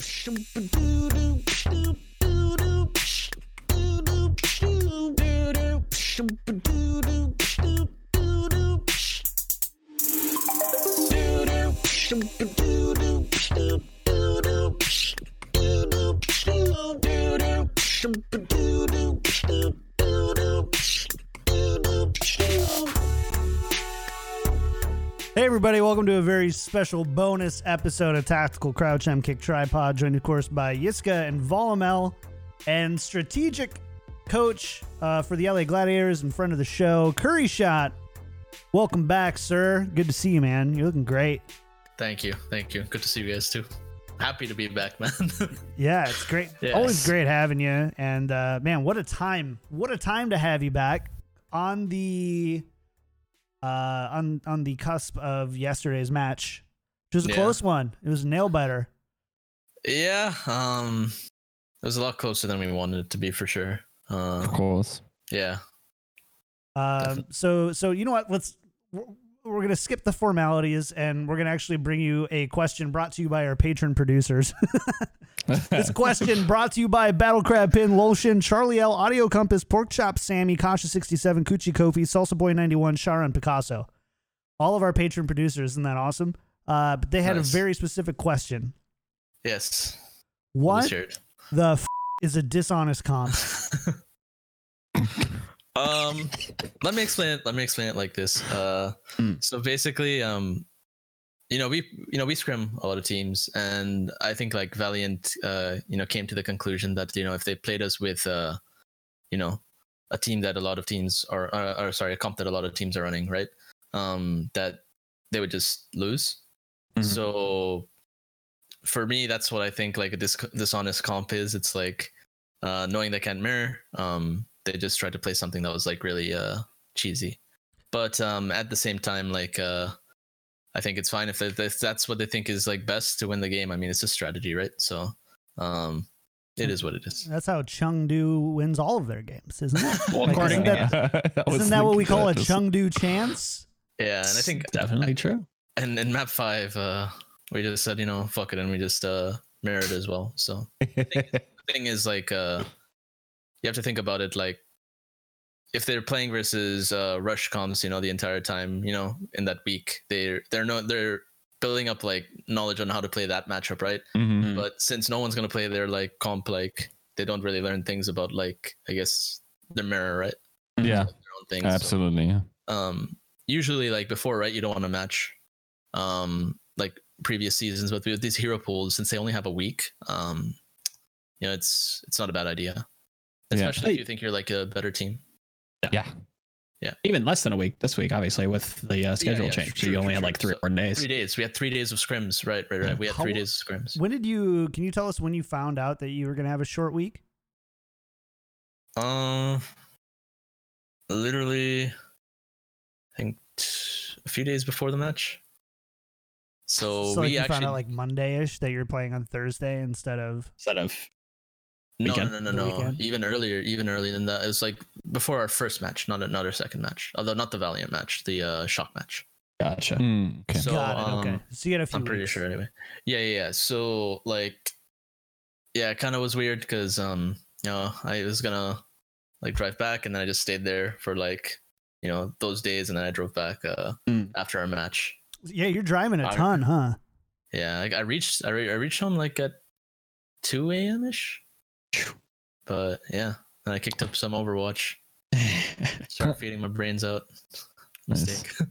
Everybody, welcome to a very special bonus episode of Tactical Crouch M Kick Tripod, joined of course by Yiska and Volamel, and strategic coach uh, for the LA Gladiators and friend of the show, Curry Shot. Welcome back, sir. Good to see you, man. You're looking great. Thank you. Thank you. Good to see you guys too. Happy to be back, man. Yeah, it's great. Yes. Always great having you. And uh, man, what a time! What a time to have you back on the uh, on on the cusp of yesterday's match. It was a Yeah. close one. It was a nail biter. yeah, um it was a lot closer than we wanted it to be for sure. Uh Of course. yeah. Um, Definitely. so so you know what? Let's we're, we're gonna skip the formalities and we're gonna actually bring you a question brought to you by our patron producers. this question brought to you by Battle Crab Pin, Lolshin, Charlie L, Audio Compass, Pork Chop, Sammy, Kasha sixty seven, Coochie Kofi, Salsa Boy ninety one, Shara, and Picasso. All of our patron producers, isn't that awesome? Uh, but they had Nice. a very specific question. Yes. What the f- is a dishonest comp? um let me explain it let me explain it like this uh Mm. so basically um you know we you know we scrim a lot of teams and i think like valiant uh you know came to the conclusion that you know if they played us with uh you know a team that a lot of teams are uh, or sorry a comp that a lot of teams are running right um that they would just lose Mhm. so for me that's what i think like a dis- dishonest comp is it's like uh knowing they can't mirror um they just tried to play something that was like really uh cheesy but um at the same time like uh i think it's fine if, they, if that's what they think is like best to win the game i mean it's a strategy right so um it is what it is That's how Chengdu wins all of their games, isn't it? Well, Like, according isn't to that, isn't that what we call a Chengdu chance? yeah and i think definitely true. and in map five uh we just said you know fuck it and we just uh mirrored as well so the thing is like uh you have to think about it like if they're playing versus uh rush comps you know the entire time you know in that week they're they're no they're building up like knowledge on how to play that matchup right Mhm. Mm. but since no one's gonna play their like comp like they don't really learn things about like i guess the mirror right Yeah, their own things so, absolutely. yeah. um usually like before right you don't want to match um like previous seasons but with these hero pools since they only have a week um you know it's it's not a bad idea Yeah. especially if you think you're like a better team Yeah. Yeah. Even less than a week this week, obviously, with the uh, schedule yeah, change. so true, you true, only had like three So, or four days. three days we had three days of scrims right right right we had How- three days of scrims When did you? Can you tell us when you found out that you were going to have a short week? um literally i think t- a few days before the match so, so like we you actually found out like Monday-ish that you're playing on Thursday instead of. Instead of No, weekend? no, no, no, no. Even earlier, even earlier than that. It was like before our first match, not not our second match. Although not the Valiant match, the uh, Shock match. gotcha. Mm, okay. So, Got it. okay. um, So you had a few. I'm pretty sure anyway. Yeah, yeah, yeah. So like, yeah, it kind of was weird because um, you know, I was gonna like drive back, and then I just stayed there for like, you know, those days, and then I drove back uh Mm. after our match. Yeah, you're driving a I- ton, huh? Yeah, I, I reached I, re- I reached home like at two a.m. ish. But yeah, and I kicked up some Overwatch. Started feeding my brains out. Nice. Mistake.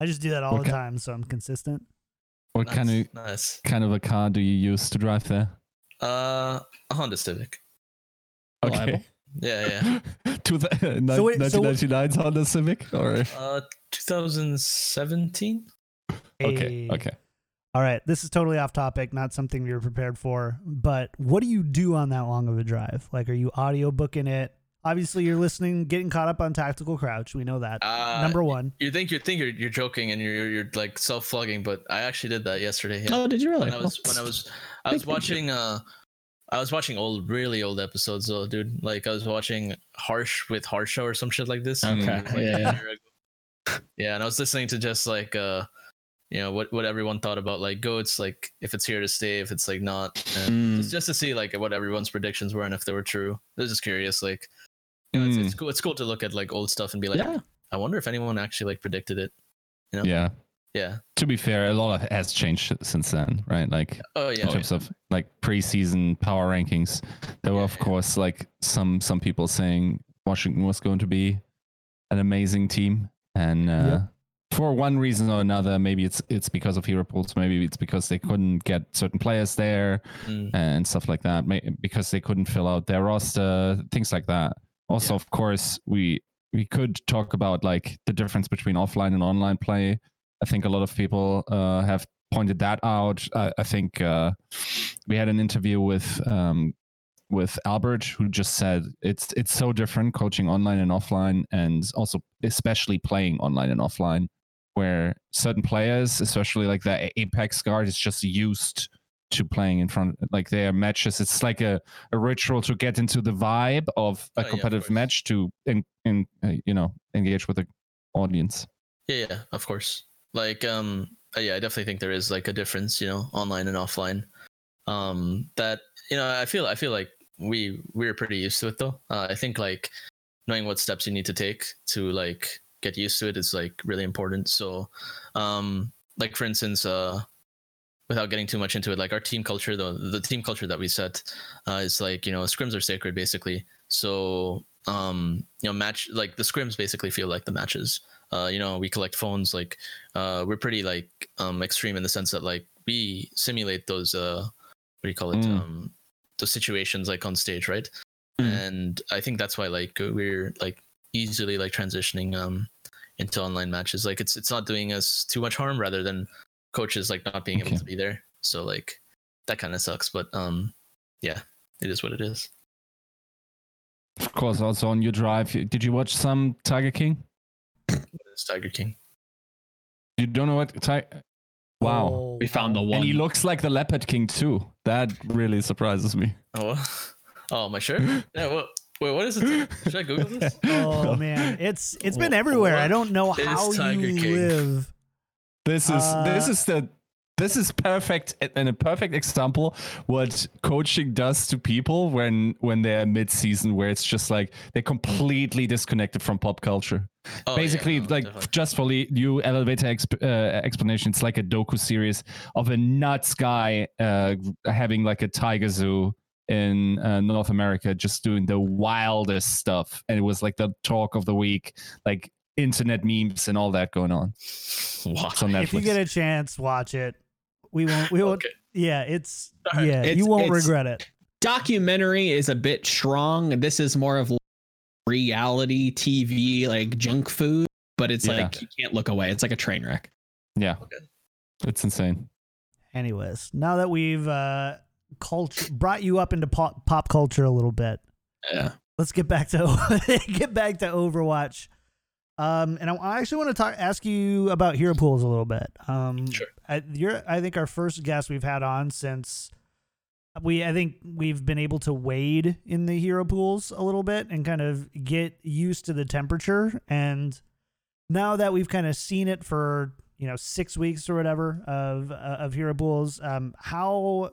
I just do that all the Okay. time, so I'm consistent. what kind of nice. kind of a car do you use to drive there? Uh, a Honda Civic. Reliable. Yeah, yeah. to the So wait, so- 1999 Honda Civic or Uh, 2017. okay, okay. All right, this is totally off topic, not something you're prepared for. But what do you do on that long of a drive? Like, are you audio booking it? Obviously, you're listening, getting caught up on Tactical Crouch. We know that. Uh, Number one. You think you think you're you're joking and you're you're, you're like self flogging, but I actually did that yesterday. Yeah. Oh, did you really? when I was when I was I was watching uh I was watching old really old episodes though, dude. Like I was watching Harsh with Harsha or some shit like this. Okay, Like, yeah, yeah. Yeah, and I was listening to just like uh you know what what everyone thought about like goats like if it's here to stay if it's like not and Mm. just, just to see like what everyone's predictions were and if they were true i was just curious like you know, it's, Mm. it's cool it's cool to look at like old stuff and be like yeah. i wonder if anyone actually like predicted it You know? Yeah. yeah To be fair, a lot of has changed since then, right? Like oh yeah in terms of like preseason power rankings, there were of course like some some people saying Washington was going to be an amazing team, and uh, Yep. For one reason or another, maybe it's it's because of hero pools, maybe it's because they couldn't get certain players there Mm, and stuff like that, may- because they couldn't fill out their roster, things like that. Also, of course, we we could talk about like the difference between offline and online play. I think a lot of people uh, have pointed that out. I, I think uh, we had an interview with um, with Albert, who just said it's it's so different coaching online and offline, and also especially playing online and offline, where certain players, especially like the Apex guard, is just used to playing in front like their matches. It's like a, a ritual to get into the vibe of Oh, a yeah, of competitive match to in, in uh, you know engage with the audience. Yeah yeah of course. Like um uh, yeah i definitely think there is like a difference you know online and offline. Um that you know i feel i feel like we we're pretty used to it though. Uh, i think like knowing what steps you need to take to like get used to it is like really important so um like for instance uh without getting too much into it like our team culture the the team culture that we set uh, is like you know scrims are sacred basically so um you know match like the scrims basically feel like the matches uh you know we collect phones like uh we're pretty like um extreme in the sense that like we simulate those uh what do you call it Mm. um those situations like on stage right Mm. and i think that's why like we're like easily like transitioning um into online matches. Like it's it's not doing us too much harm rather than coaches like not being Okay. able to be there. So like that kind of sucks but um yeah it is what it is. Of course also on your drive did you watch some tiger king? It's tiger king. You don't know what tiger wow. Oh, We found the one. and he looks like the leopard king too. That really surprises me. Oh oh my shirt? Yeah what wait what is it should i google this Oh man, it's it's been Wha- everywhere. I don't know how Tiger you King? live. This is this Uh, is the this is perfect and a perfect example what coaching does to people when when they're mid-season where it's just like they're completely disconnected from pop culture Oh, yeah, basically no, like definitely. just for the you elevator exp- uh, explanation it's like a doku series of a nuts guy uh, having like a tiger zoo in uh, north america just doing the wildest stuff and it was like the talk of the week like internet memes and all that going on wow on netflix If you get a chance, watch it. We won't. We won't. okay Yeah, it's All right. yeah. It's- you won't regret it. documentary is a bit strong. This is more of reality TV, like junk food, but it's Yeah. like you can't look away. It's like a train wreck. yeah Okay. it's insane Anyways, now that we've uh, cult- brought you up into pop, pop culture a little bit, Yeah. let's get back to get back to Overwatch. Um, and I, I actually want to talk, ask you about hero pools a little bit. Um, Sure. I, you're, I think our first guest we've had on since we, I think we've been able to wade in the hero pools a little bit and kind of get used to the temperature. And now that we've kind of seen it for you know six weeks or whatever of uh, of hero pools, um, how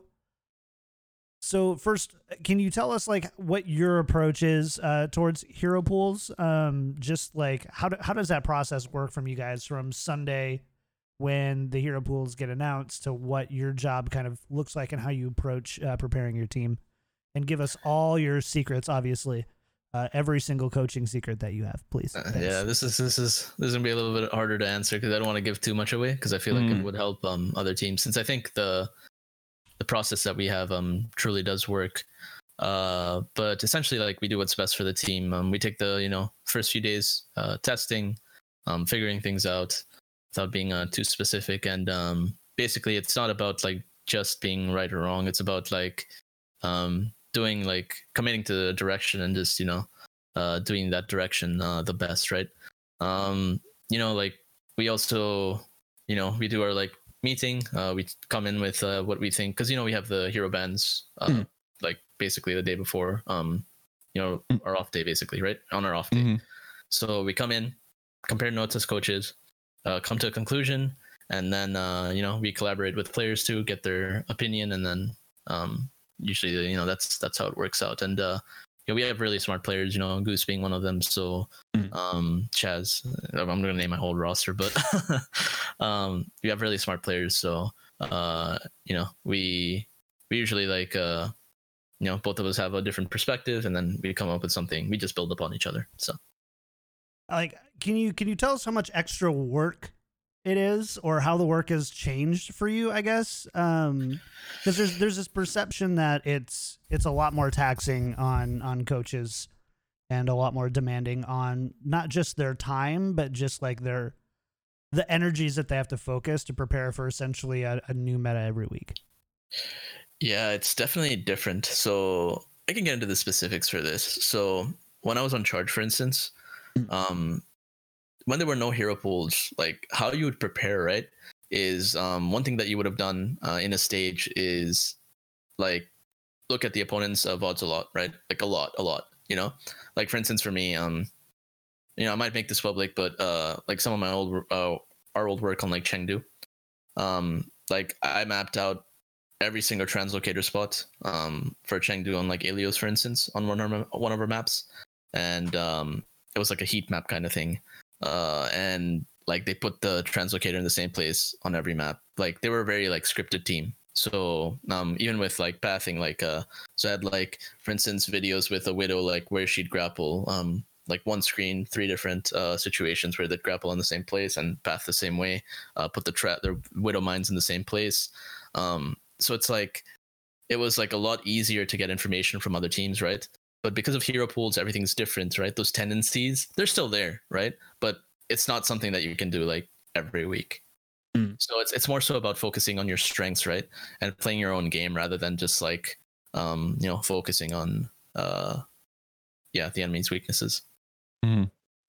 so first, can you tell us like what your approach is uh, towards hero pools? Um, just like how do, how does that process work from you guys from Sunday when the hero pools get announced to what your job kind of looks like and how you approach uh, preparing your team, and give us all your secrets, obviously, uh, every single coaching secret that you have, please. Uh, yeah, this is this is this is gonna be a little bit harder to answer because I don't want to give too much away because I feel like Mm. it would help um other teams since I think the process that we have um truly does work. Uh, but essentially, like we do what's best for the team. Um, we take the you know first few days uh, testing, um, figuring things out without being uh, too specific, and um, basically it's not about like just being right or wrong. It's about like um doing like committing to the direction and just you know uh, doing that direction uh, the best, right? Um, you know, like we also, you know, we do our like meeting. Uh, we come in with uh, what we think because you know we have the hero bands, uh, Mm. like basically the day before, um, you know, Mm. our off day basically, right? On our off day. Mhm. So we come in, compare notes as coaches, uh, come to a conclusion, and then uh, you know we collaborate with players to get their opinion, and then um, usually you know that's that's how it works out. And you know, we have really smart players, you know, Goose being one of them. So Mm. um, Shax, I'm gonna name my whole roster, but um, we have really smart players. So uh, you know, we we usually like uh, you know both of us have a different perspective, and then we come up with something. We just build upon each other. So like can you can you tell us how much extra work it is or how the work has changed for you i guess um because there's there's this perception that it's it's a lot more taxing on on coaches and a lot more demanding on not just their time but just like their the energies that they have to focus to prepare for essentially a, a new meta every week Yeah, it's definitely different. So I can get into the specifics for this. So when I was on charge, for instance, Mm. um, when there were no hero pools, like how you would prepare, right? Is um, one thing that you would have done uh, in a stage is like look at the opponents of odds a lot, right? Like a lot, a lot. You know, like for instance, for me, um, you know, I might make this public, but uh, like some of my old, uh, our old work on like Chengdu, um, like I mapped out every single translocator spot um, for Chengdu on like Ilios, for instance, on one of our, one of our maps, and um, it was like a heat map kind of thing, uh, and like they put the translocator in the same place on every map. Like they were a very like scripted team. So um, even with like pathing, like uh, so I had like for instance videos with a widow like where she'd grapple, um, like one screen, three different uh, situations where they'd grapple in the same place and path the same way, uh, put the trap their widow mines in the same place. Um, so it's like it was like a lot easier to get information from other teams, right? But because of hero pools, everything's different, right? Those tendencies, they're still there, right? But it's not something that you can do like every week. Mm. So it's it's more so about focusing on your strengths, right? And playing your own game rather than just like um, you know, focusing on uh yeah, the enemy's weaknesses.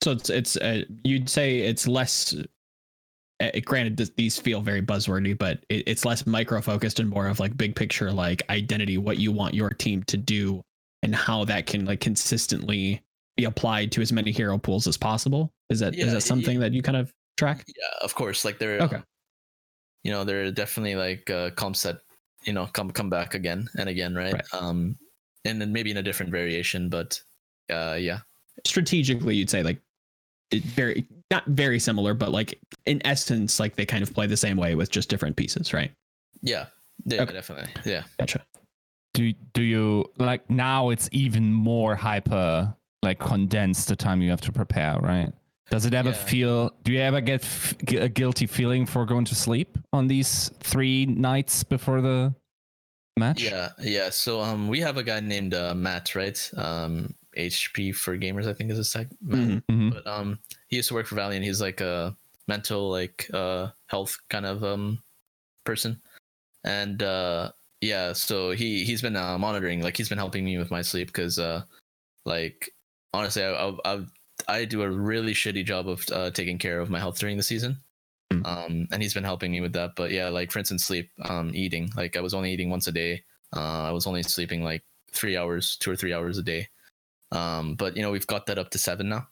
So it's it's uh, you'd say it's less. Uh, granted, th- these feel very buzzwordy, but it, it's less micro focused and more of like big picture, like identity, what you want your team to do, and how that can like consistently be applied to as many hero pools as possible. Is that is Yeah, that something that you kind of track? Yeah, of course. Like there Okay. you know, there are definitely like uh comps that, you know, come come back again and again, right? Right. Um and then maybe in a different variation, but uh yeah. Strategically, you'd say like it very not very similar, but like in essence, like they kind of play the same way with just different pieces, right? Yeah. Yeah, Okay. definitely. Yeah. Gotcha. Do do you like now it's even more hyper like condensed the time you have to prepare right does it ever Yeah. feel do you ever get f- a guilty feeling for going to sleep on these three nights before the match Yeah, yeah. So um we have a guy named uh, Matt, right? Um HP for gamers, I think is his tag. Matt. Mhm. Mhm. but um he used to work for Valiant. He's like a mental like uh health kind of um person. And uh yeah, so he he's been uh, monitoring like he's been helping me with my sleep cuz uh like honestly I I I, I do a really shitty job of uh, taking care of my health during the season. Hmm. Um and he's been helping me with that. But yeah, like for instance sleep, um eating. Like I was only eating once a day. Uh I was only sleeping like 3 hours, 2 or 3 hours a day. Um but you know, we've got that up to 7 now.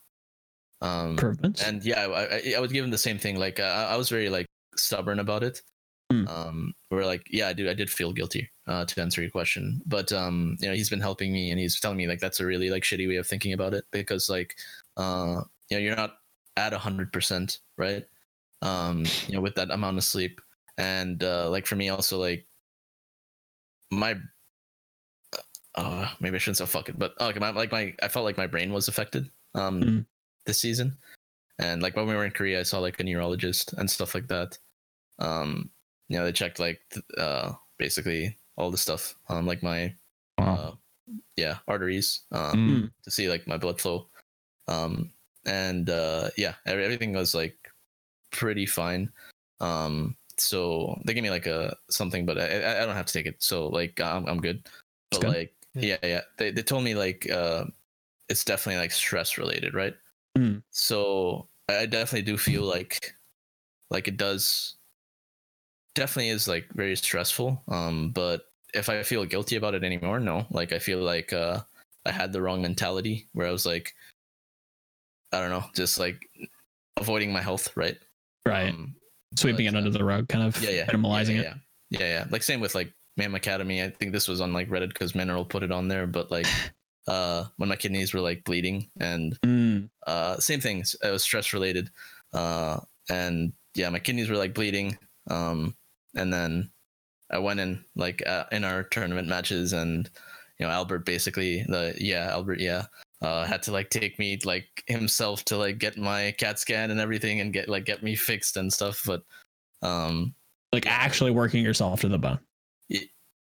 Um Improvements. and yeah I, I, I would give him the same thing like I, I was very like stubborn about it Hmm. um we're like yeah i do i did feel guilty uh to answer your question. But um you know he's been helping me and he's telling me like that's a really like shitty way of thinking about it because like uh you know you're not at a hundred percent right? Um you know with that amount of sleep. And uh like for me also like my uh maybe i shouldn't say fuck it but okay my like my i felt like my brain was affected um Mhm. this season. And like when we were in korea i saw like a neurologist and stuff like that. Um you know they checked like uh basically all the stuff um like my Wow. uh yeah arteries um Mm. to see like my blood flow um and uh yeah every- everything was like pretty fine um so they gave me like a something but i i I don't have to take it so like i'm, I'm good but good. like yeah yeah they, they told me like uh it's definitely like stress related right Mm. so i I definitely do feel like like it does definitely is like very stressful um but if i feel guilty about it anymore no like i feel like uh i had the wrong mentality where i was like i don't know just like avoiding my health right right. um, Sweeping But, it under uh, the rug, kind of yeah, yeah, minimalizing yeah, it. Yeah, yeah, yeah. Like same with like Mayhem Academy. I think this was on like Reddit because Mineral put it on there. But like, uh, when my kidneys were like bleeding, and Mm, uh, same things. It was stress related, uh, and yeah, my kidneys were like bleeding. Um, and then I went in like uh, in our tournament matches, and you know Albert basically the yeah Albert yeah uh, had to like take me like himself to like get my CAT scan and everything and get like get me fixed and stuff. But um, like actually working yourself to the bone.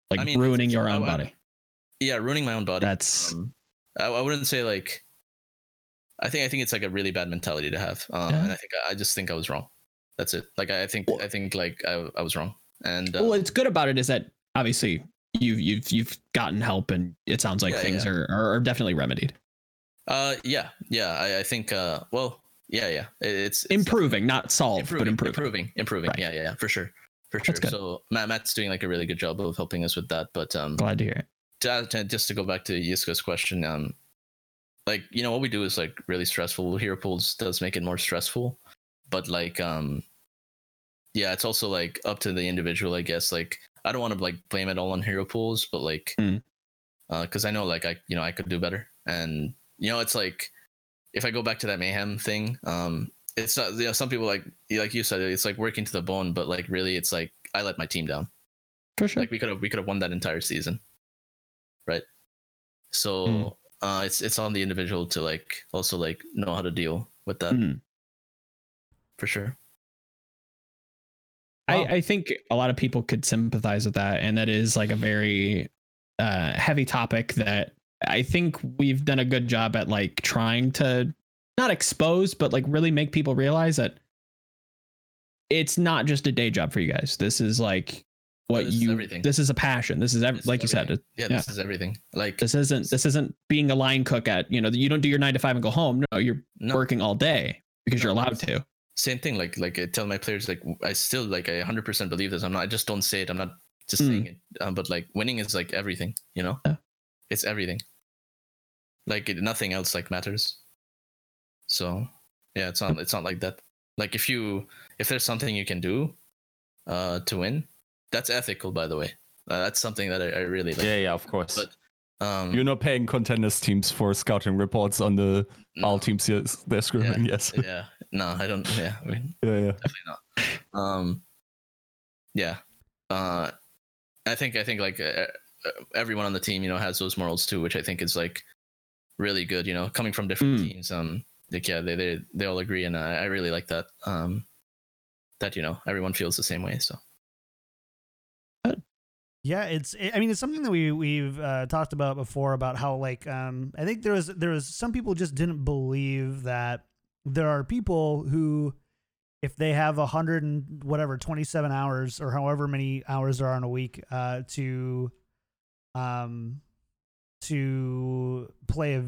Like I mean, ruining your own I- body. yeah, ruining my own body. That's um, I, I wouldn't say like I think I think it's like a really bad mentality to have. Um, Yeah. and I think I just think I was wrong. That's it. Like I think I think like I, I was wrong. And uh, well. What's good about it is that obviously you've you've you've gotten help, and it sounds like Yeah, things yeah. Are, are are definitely remedied. uh yeah yeah I, I think uh well yeah yeah it, it's, it's Improving, not solved, improving but improving. improving improving Right. yeah yeah yeah for sure for sure. So Matt Matt's doing like a really good job of helping us with that. But um Glad to hear it. to, to- just to go back to Yiska's question, um, like you know what we do is like really stressful. Hero pools does make it more stressful, but like um, yeah, it's also like up to the individual, I guess. Like I don't want to like blame it all on hero pools, but like, Mm. uh, because I know like I you know I could do better, and you know it's like if I go back to that mayhem thing, um, it's not you know some people like like you said it's like working to the bone, but like really it's like I let my team down For sure. like we could have we could have won that entire season right so Mm. uh it's it's on the individual to like also like know how to deal with that Mm. For sure I, Wow. I think a lot of people could sympathize with that, and that is like a very uh, heavy topic that I think we've done a good job at like trying to not expose, but like really make people realize that it's not just a day job for you guys. This is like what this is you. everything. This is a passion. This is ev- This is like you said. everything. It, yeah, yeah. this is everything like this isn't. This isn't being a line cook at you know. You don't do your nine to five and go home. No, you're no, working all day because No, you're allowed to. Same thing like like i tell my players like i still like i 100% believe this. I'm not i just don't say it. I'm not just Mm. saying it. Um, but like winning is like everything you know? Yeah. it's everything. Like it, nothing else like matters. So yeah it's not it's not like that. Like if you if there's something you can do uh to win that's ethical by the way. Uh, that's something that I, I really like. Yeah, yeah, of course. But- um You're not paying contenders teams for scouting reports on the no, all teams here they're screaming. Yes. yeah no i don't yeah I mean, yeah, yeah. definitely not. Um, yeah. Uh, I think I think like uh, uh, everyone on the team, you know, has those morals too, which I think is like really good. You know, coming from different Mm. teams, um, like yeah, they they they all agree, and I, I really like that. Um, that you know everyone feels the same way. So Yeah, it's. I mean, it's something that we we've uh, talked about before about how like um I think there was there was some people just didn't believe that there are people who if they have a hundred and whatever twenty seven hours or however many hours there are in a week uh to um to play a,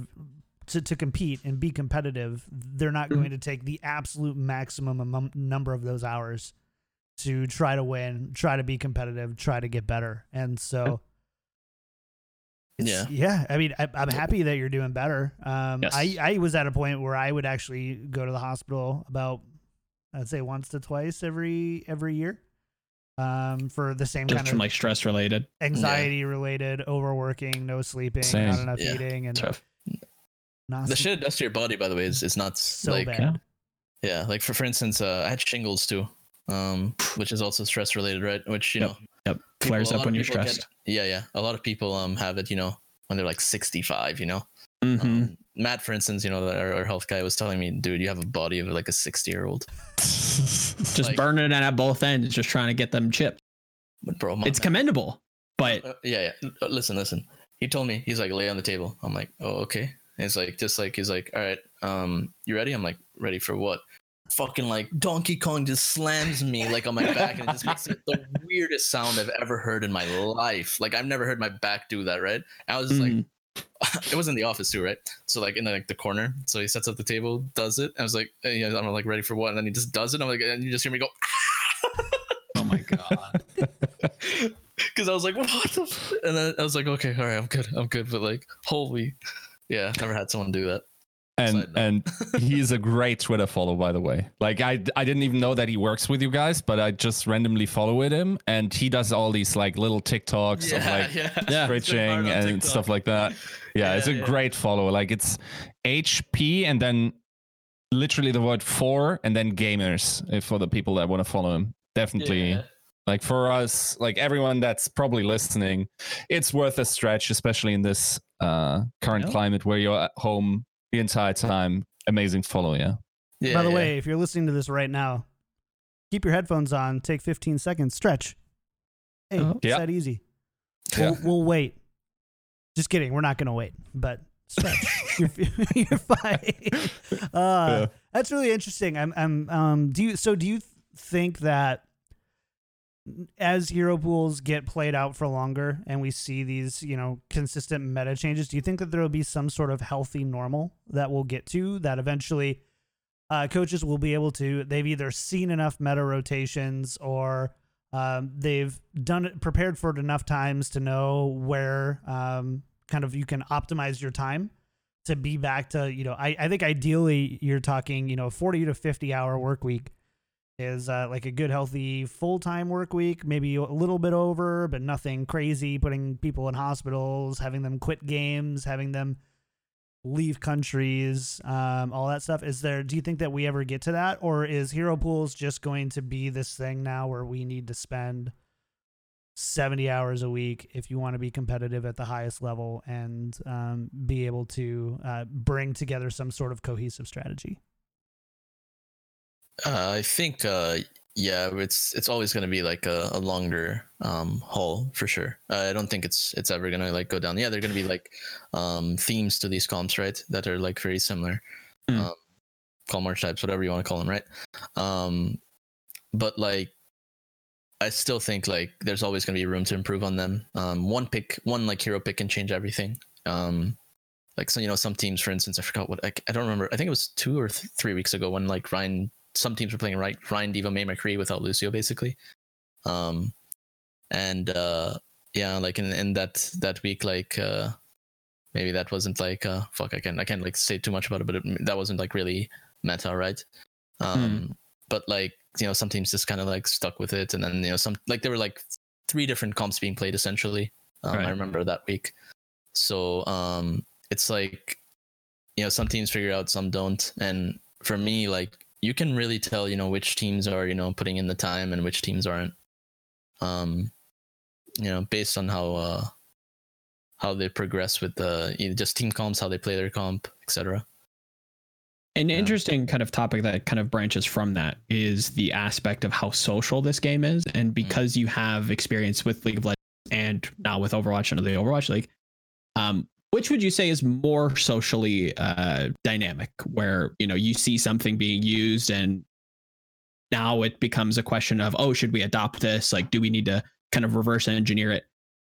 to to compete and be competitive, they're not Mhm. going to take the absolute maximum amount, number of those hours to try to win, try to be competitive, try to get better. And so, it's- yeah, I mean, I, I'm happy that you're doing better. Um, Yes. I, I was at a point where I would actually go to the hospital about, I'd say once to twice every, every year. Um, for the same Just kind from of like stress related anxiety related, overworking, no sleeping, Same. not enough Yeah. eating, and stuff. not the shit it does to your body, by the way, is is not so like bad. yeah. yeah, like for for instance, uh, I had shingles too, um, which is also stress related, right? Which you Yep. know Yep. people- Flares up when you're people get- stressed. yeah, yeah. A lot of people um have it, you know, when they're like 65, you know. Mhm. Um, Matt, for instance, you know, our, our health guy was telling me, dude, you have a body of like a 60 year old. just like- burning it at both ends, just trying to get them chipped. But bro, It's man- commendable, but uh, yeah, yeah. Uh, Listen, listen. He told me he's like lay on the table. I'm like, oh okay. And it's like just like he's like, all right, um, you ready? I'm like, ready for what? Fucking like Donkey Kong just slams me like on my back and it just makes it the weirdest sound I've ever heard in my life. Like I've never heard my back do that. Right? I was just like, mm, it was in the office too, right? So like in the, like the corner. So he sets up the table, does it. I was like, yeah, I'm like ready for what? And then he just does it. I'm like, and you just hear me go, oh my god. because I was like, what the? F-? And then I was like, okay, all right, I'm good, I'm good. But like, holy, yeah, never had someone do that. And and he's a great Twitter follow, by the way. Like I I didn't even know that he works with you guys, but I just randomly followed him, and he does all these like little TikToks of like yeah, Yeah. stretching and stuff like that. Yeah, it's a Yeah, yeah. great follow. Like it's HP and then literally the word for and then gamers if for the people that want to follow him. Definitely Yeah. like for us, like everyone that's probably listening, it's worth a stretch, especially in this uh current Yeah. climate where you're at home the entire time. Amazing follow, yeah. Yeah, By the yeah. way, if you're listening to this right now, keep your headphones on. Take 15 seconds. Stretch. Hey, Oh. it's Yeah. that easy. Yeah. We'll, we'll wait. Just kidding. We're not going to wait, but stretch. you're, you're fine. Uh, Yeah. That's really interesting. I'm, I'm, um, do you, so do you think that as hero pools get played out for longer and we see these, you know, consistent meta changes, do you think that there will be some sort of healthy normal that we'll get to that eventually uh, coaches will be able to, they've either seen enough meta rotations or um, they've done it, prepared for it enough times to know where um, kind of you can optimize your time to be back to, you know, I, I think ideally you're talking, you know, 40 to 50 hour work week is uh, like a good healthy full-time work week maybe a little bit over but nothing crazy putting people in hospitals having them quit games having them leave countries um, all that stuff. Is there do you think that we ever get to that or is hero pools just going to be this thing now where we need to spend 70 hours a week if you want to be competitive at the highest level and um, be able to uh, bring together some sort of cohesive strategy Uh, I think, uh, yeah, it's it's always going to be like a, a longer um, haul for sure. Uh, I don't think it's it's ever going to like go down. Yeah, they're going to be like um, themes to these comps, right? That are like very similar. Mm. Um, call march types, whatever you want to call them, right? Um, but like, I still think like there's always going to be room to improve on them. Um, one pick, one like hero pick can change everything. Um, like so, you know, some teams, for instance, I forgot what I, I don't remember. I think it was two or th- three weeks ago when like Rein some teams were playing right Rein D.Va Mei McCree without Lucio basically. Um and uh yeah, like in, in that that week like uh maybe that wasn't like uh fuck I can I can't like say too much about it, but it, that wasn't like really meta, right? Um but like you know some teams just kind of like stuck with it and then you know some like there were like three different comps being played essentially. Um, Right. I remember that week. So um it's like you know some teams figure out some don't and for me like you can really tell you know which teams are you know putting in the time and which teams aren't um you know based on how uh how they progress with the you know, just team comps how they play their comp etc An Yeah. interesting kind of topic that kind of branches from that is the aspect of how social this game is. And because you have experience with League of Legends and now with Overwatch and the Overwatch League, um, which would you say is more socially uh, dynamic, where you know you see something being used and now it becomes a question of oh, should we adopt this? Like, do we need to kind of reverse engineer it?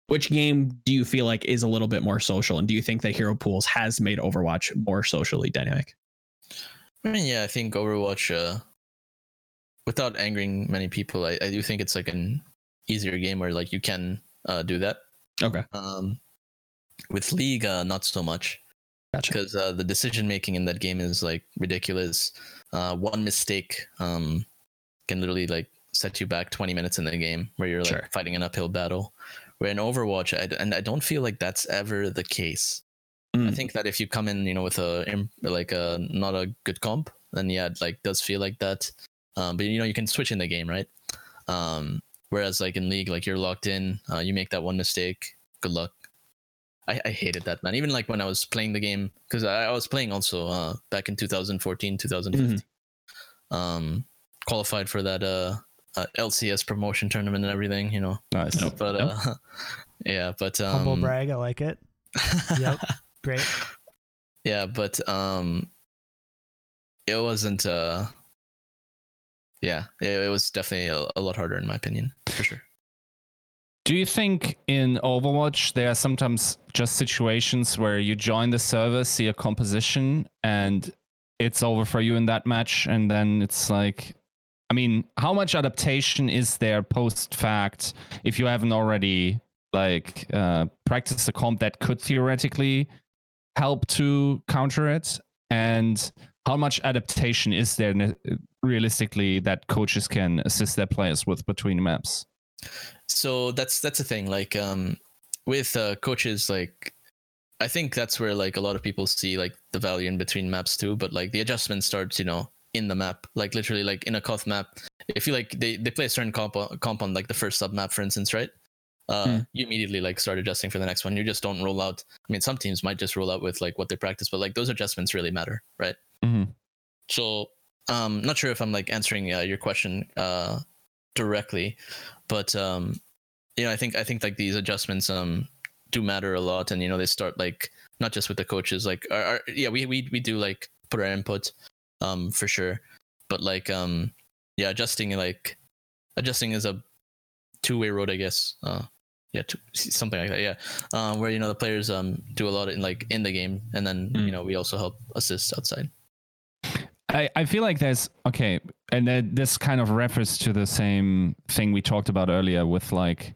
Which game do you feel like is a little bit more social, and do you think that Hero Pools has made Overwatch more socially dynamic? i mean yeah i think overwatch uh without angering many people i, I do think it's like an easier game where like you can uh do that Okay, um with league uh not so much gotcha. because uh, the decision making in that game is like ridiculous. Uh, one mistake um, can literally like set you back 20 minutes in the game where you're like Sure. fighting an uphill battle. Where in Overwatch, I, and I don't feel like that's ever the case. I Mm. think that if you come in, you know, with a like a not a good comp, then yeah, it like does feel like that. Um, but you know, you can switch in the game, right? Um, whereas like in League, like you're locked in. Uh, you make that one mistake, good luck. I, I hated that man. Even like when I was playing the game, because I, I was playing also uh, back in 2014, 2015. Um, qualified for that uh, uh, LCS promotion tournament and everything, you know. Nice. Nope. But Nope. uh, yeah, but um, humble brag i like it Yep. great yeah but um it wasn't uh yeah it, it was definitely a, a lot harder in my opinion for sure Do you think in Overwatch there are sometimes just situations where you join the server, see a composition, and it's over for you in that match, and then it's like, I mean, how much adaptation is there post fact if you haven't already like uh, practiced a comp that could theoretically help to counter it? and how much adaptation is there realistically that coaches can assist their players with between maps? So that's that's the thing. Like um, with uh, coaches, like I think that's where like a lot of people see like the value in between maps too. But like the adjustment starts, you know, in the map. Like literally, like in a Koth map, if you like they they play a certain comp comp on like the first sub map, for instance, right? Uh, Hmm. you immediately like start adjusting for the next one. You just don't roll out. I mean, some teams might just roll out with like what they practice, but like those adjustments really matter, right? Mhm. So, um, not sure if I'm like answering uh, your question uh directly, but um, you know, I think I think like these adjustments um do matter a lot, and you know they start like not just with the coaches, like our, our, yeah, we we we do like put our input, um, for sure, but like um, yeah, adjusting like adjusting is a two way road, I guess. Uh, yeah, two, something like that. Yeah, um, where you know the players um do a lot in like in the game, and then Mm. you know we also help assist outside. I, I feel like there's okay, and then this kind of refers to the same thing we talked about earlier with like,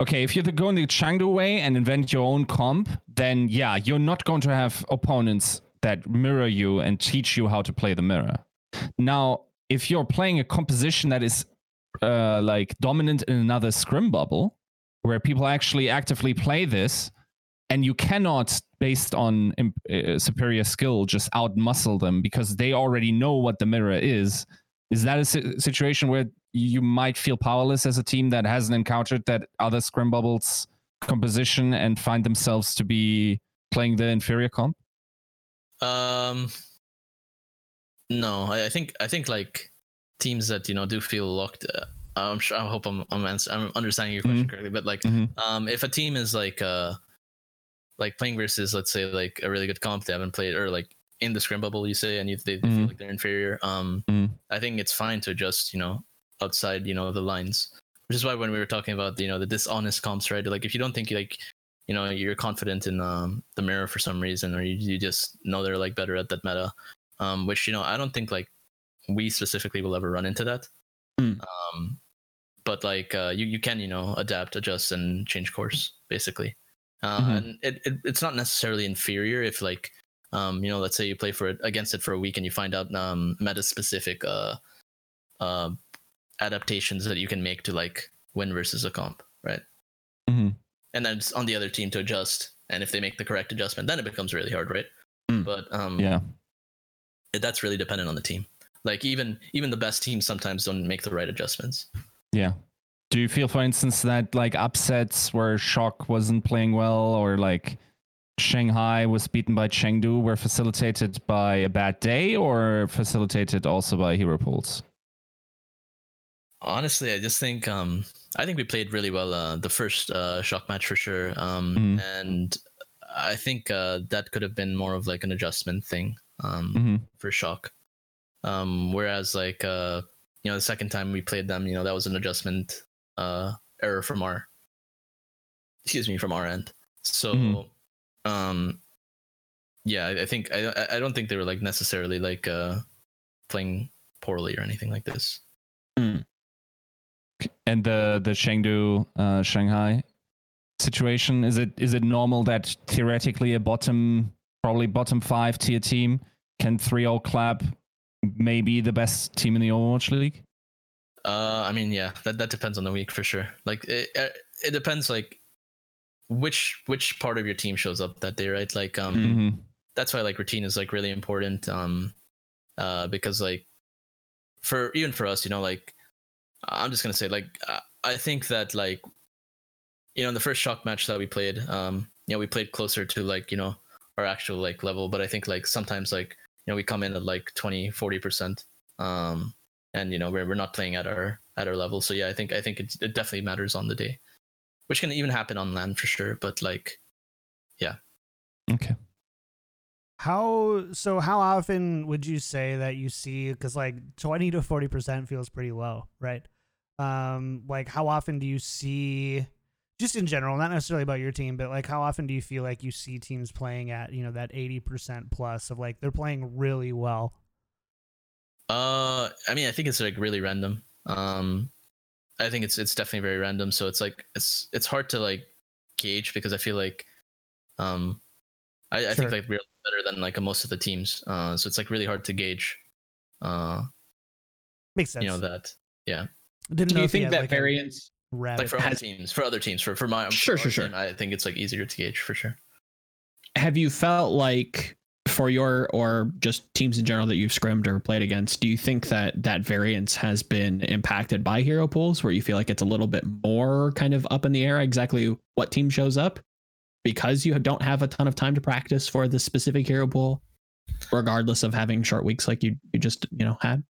okay, if you're going the Chengdu way and invent your own comp, then yeah, you're not going to have opponents that mirror you and teach you how to play the mirror. Now, if you're playing a composition that is uh, like dominant in another scrim bubble, where people actually actively play this, and you cannot based on uh, superior skill just outmuscle them because they already know what the mirror is is that a si- situation where you might feel powerless as a team that hasn't encountered that other scrim bubbles composition and find themselves to be playing the inferior comp Um, no, I, I think I think like teams that you know do feel locked. Uh, I'm sure. I hope I'm I'm, ans- I'm understanding your question correctly. But like, Mhm. um, if a team is like uh, like playing versus let's say like a really good comp they haven't played or like in the scrim bubble you say and you, they, they feel Mhm. like they're inferior. Um, Mhm. I think it's fine to adjust. You know, outside you know the lines. Which is why when we were talking about you know the dishonest comps, right? Like if you don't think you like you know you're confident in um, the mirror for some reason or you, you just know they're like better at that meta um, which you know i don't think like we specifically will ever run into that Hmm. um, but like uh, you, you can you know adapt adjust and change course basically uh, Mhm. and it, it, it's not necessarily inferior if like um, you know let's say you play for it against it for a week and you find out um, meta specific uh, uh, adaptations that you can make to like win versus a comp right mm-hmm. and then it's on the other team to adjust. And if they make the correct adjustment, then it becomes really hard, right? Mm. But um, yeah it- that's really dependent on the team. Like even even the best teams sometimes don't make the right adjustments. yeah do you feel for instance that like upsets where shock wasn't playing well or like shanghai was beaten by chengdu were facilitated by a bad day or facilitated also by hero pools Honestly, I just think um, I think we played really well uh, the first uh, shock match for sure. Um, Mhm. and I think uh, that could have been more of like an adjustment thing um, mm-hmm. for shock. Um, whereas like uh, you know the second time we played them, you know that was an adjustment uh, error from our excuse me from our end. So Mhm. um, yeah, I, I think I I- I don't think they were like necessarily like uh, playing poorly or anything like this. and the the Chengdu uh, Shanghai situation is it is it normal that theoretically a bottom probably bottom five tier team can 3-0 clap maybe the best team in the Overwatch League? Uh, I mean, yeah, that that depends on the week for sure. Like it, it depends like which which part of your team shows up that day, right? Like um, Mm. hmm that's why like routine is like really important. Um, uh, because like for even for us, you know, like I'm just gonna say like uh, I think that like you know in the first shock match that we played, um, you know, we played closer to like you know our actual like level, but I think like sometimes like you know we come in at like 20 40 percent um and you know we're, we're not playing at our at our level so yeah i think i think it, it definitely matters on the day which can even happen on LAN for sure but like yeah. Okay. How so? How often would you say that you see? Because like twenty to forty percent feels pretty low, right? Um, like how often do you see? Just in general, not necessarily about your team, but like how often do you feel like you see teams playing at you know that eighty percent plus of like they're playing really well? Uh i mean i think it's like really random um i think it's it's definitely very random so it's like it's it's hard to like gauge because i feel like um I, I think like we're better than like most of the teams. Uh, so it's like really hard to gauge. Uh, Makes sense. you know that. Yeah, Didn't Do know you think that like, variance? rabbit. like for other teams, for other teams, for for my Sure, for sure, our sure. I think it's like easier to gauge for sure. Have you felt like for your or just teams in general that you've scrimmed or played against, do you think that that variance has been impacted by hero pools where you feel like it's a little bit more kind of up in the air exactly what team shows up because you don't have a ton of time to practice for the specific hero pool regardless of having short weeks like you you just, you know, had?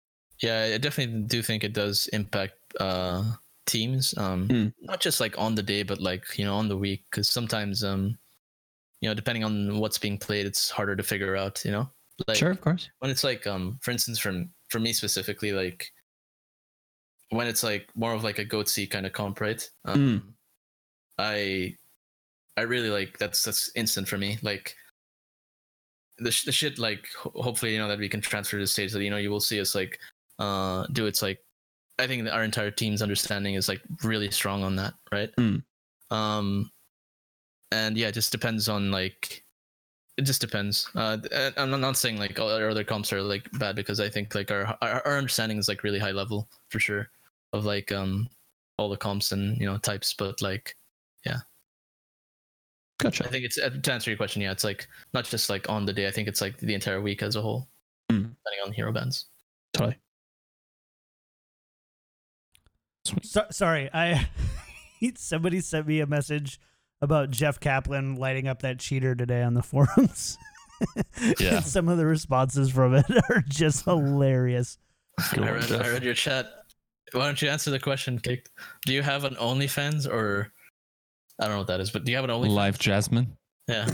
Yeah, I definitely do think it does impact uh teams. Um Hmm. not just like on the day, but like, you know, on the week. Cause sometimes um you know, depending on what's being played, it's harder to figure out, you know? Like sure, of course. when it's like um for instance from for me specifically, like when it's like more of like a goatsy kind of comp, right? Um I I really like that's that's instant for me. Like the, sh- the shit like ho- hopefully you know that we can transfer to the stage that you know you will see us like uh do it's like i think that our entire team's understanding is like really strong on that right Mm. um and yeah it just depends on like it just depends uh i'm not saying like all our other comps are like bad because i think like our our, our understanding is like really high level for sure of like um all the comps and you know types but like yeah. Gotcha. I think it's uh, to answer your question. Yeah, it's like not just like on the day. I think it's like the entire week as a whole, Mm. depending on hero bands. Totally. So, sorry, I somebody sent me a message about Jeff Kaplan lighting up that cheater today on the forums. Yeah. And some of the responses from it are just hilarious. I read, I read your chat. Why don't you answer the question, Kicked? Do you have an OnlyFans or I don't know what that is, but do you have an OnlyFans? LiveJasmin. Yeah.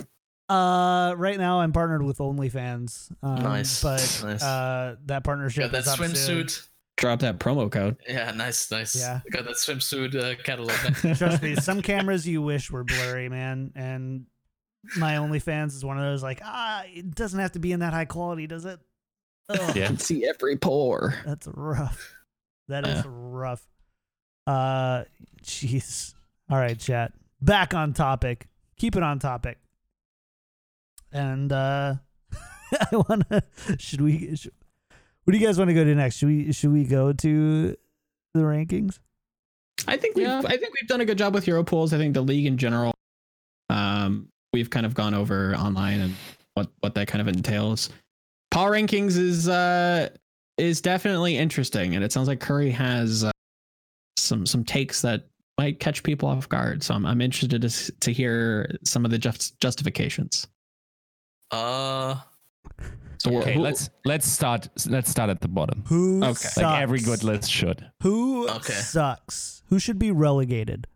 Uh, right now I'm partnered with OnlyFans. Um, Nice, but nice. uh, that partnership Got that is up soon. swimsuit. Drop that promo code. Yeah, nice, nice. Yeah. Got that swimsuit uh, catalog. Trust me, some cameras you wish were blurry, man. And my OnlyFans is one of those like, ah, it doesn't have to be in that high quality, does it? Ugh, Yeah. See every pore. That's rough. That is Yeah. rough. Uh, jeez. All right, chat. Back on topic. Keep it on topic. And uh, I want to. Should we? Should, what do you guys want to go to next? Should we? Should we go to the rankings? I think we've Yeah. I think we've done a good job with hero pools. I think the league in general, um, we've kind of gone over online and what what that kind of entails. Power rankings is uh is definitely interesting, and it sounds like Curry has uh, some some takes that might catch people off guard. So I'm I'm interested to to hear some of the just justifications. uh, So Okay, who- let's let's start let's start at the bottom. Who Okay. sucks? Like every good list should. Who Okay. sucks? Who should be relegated?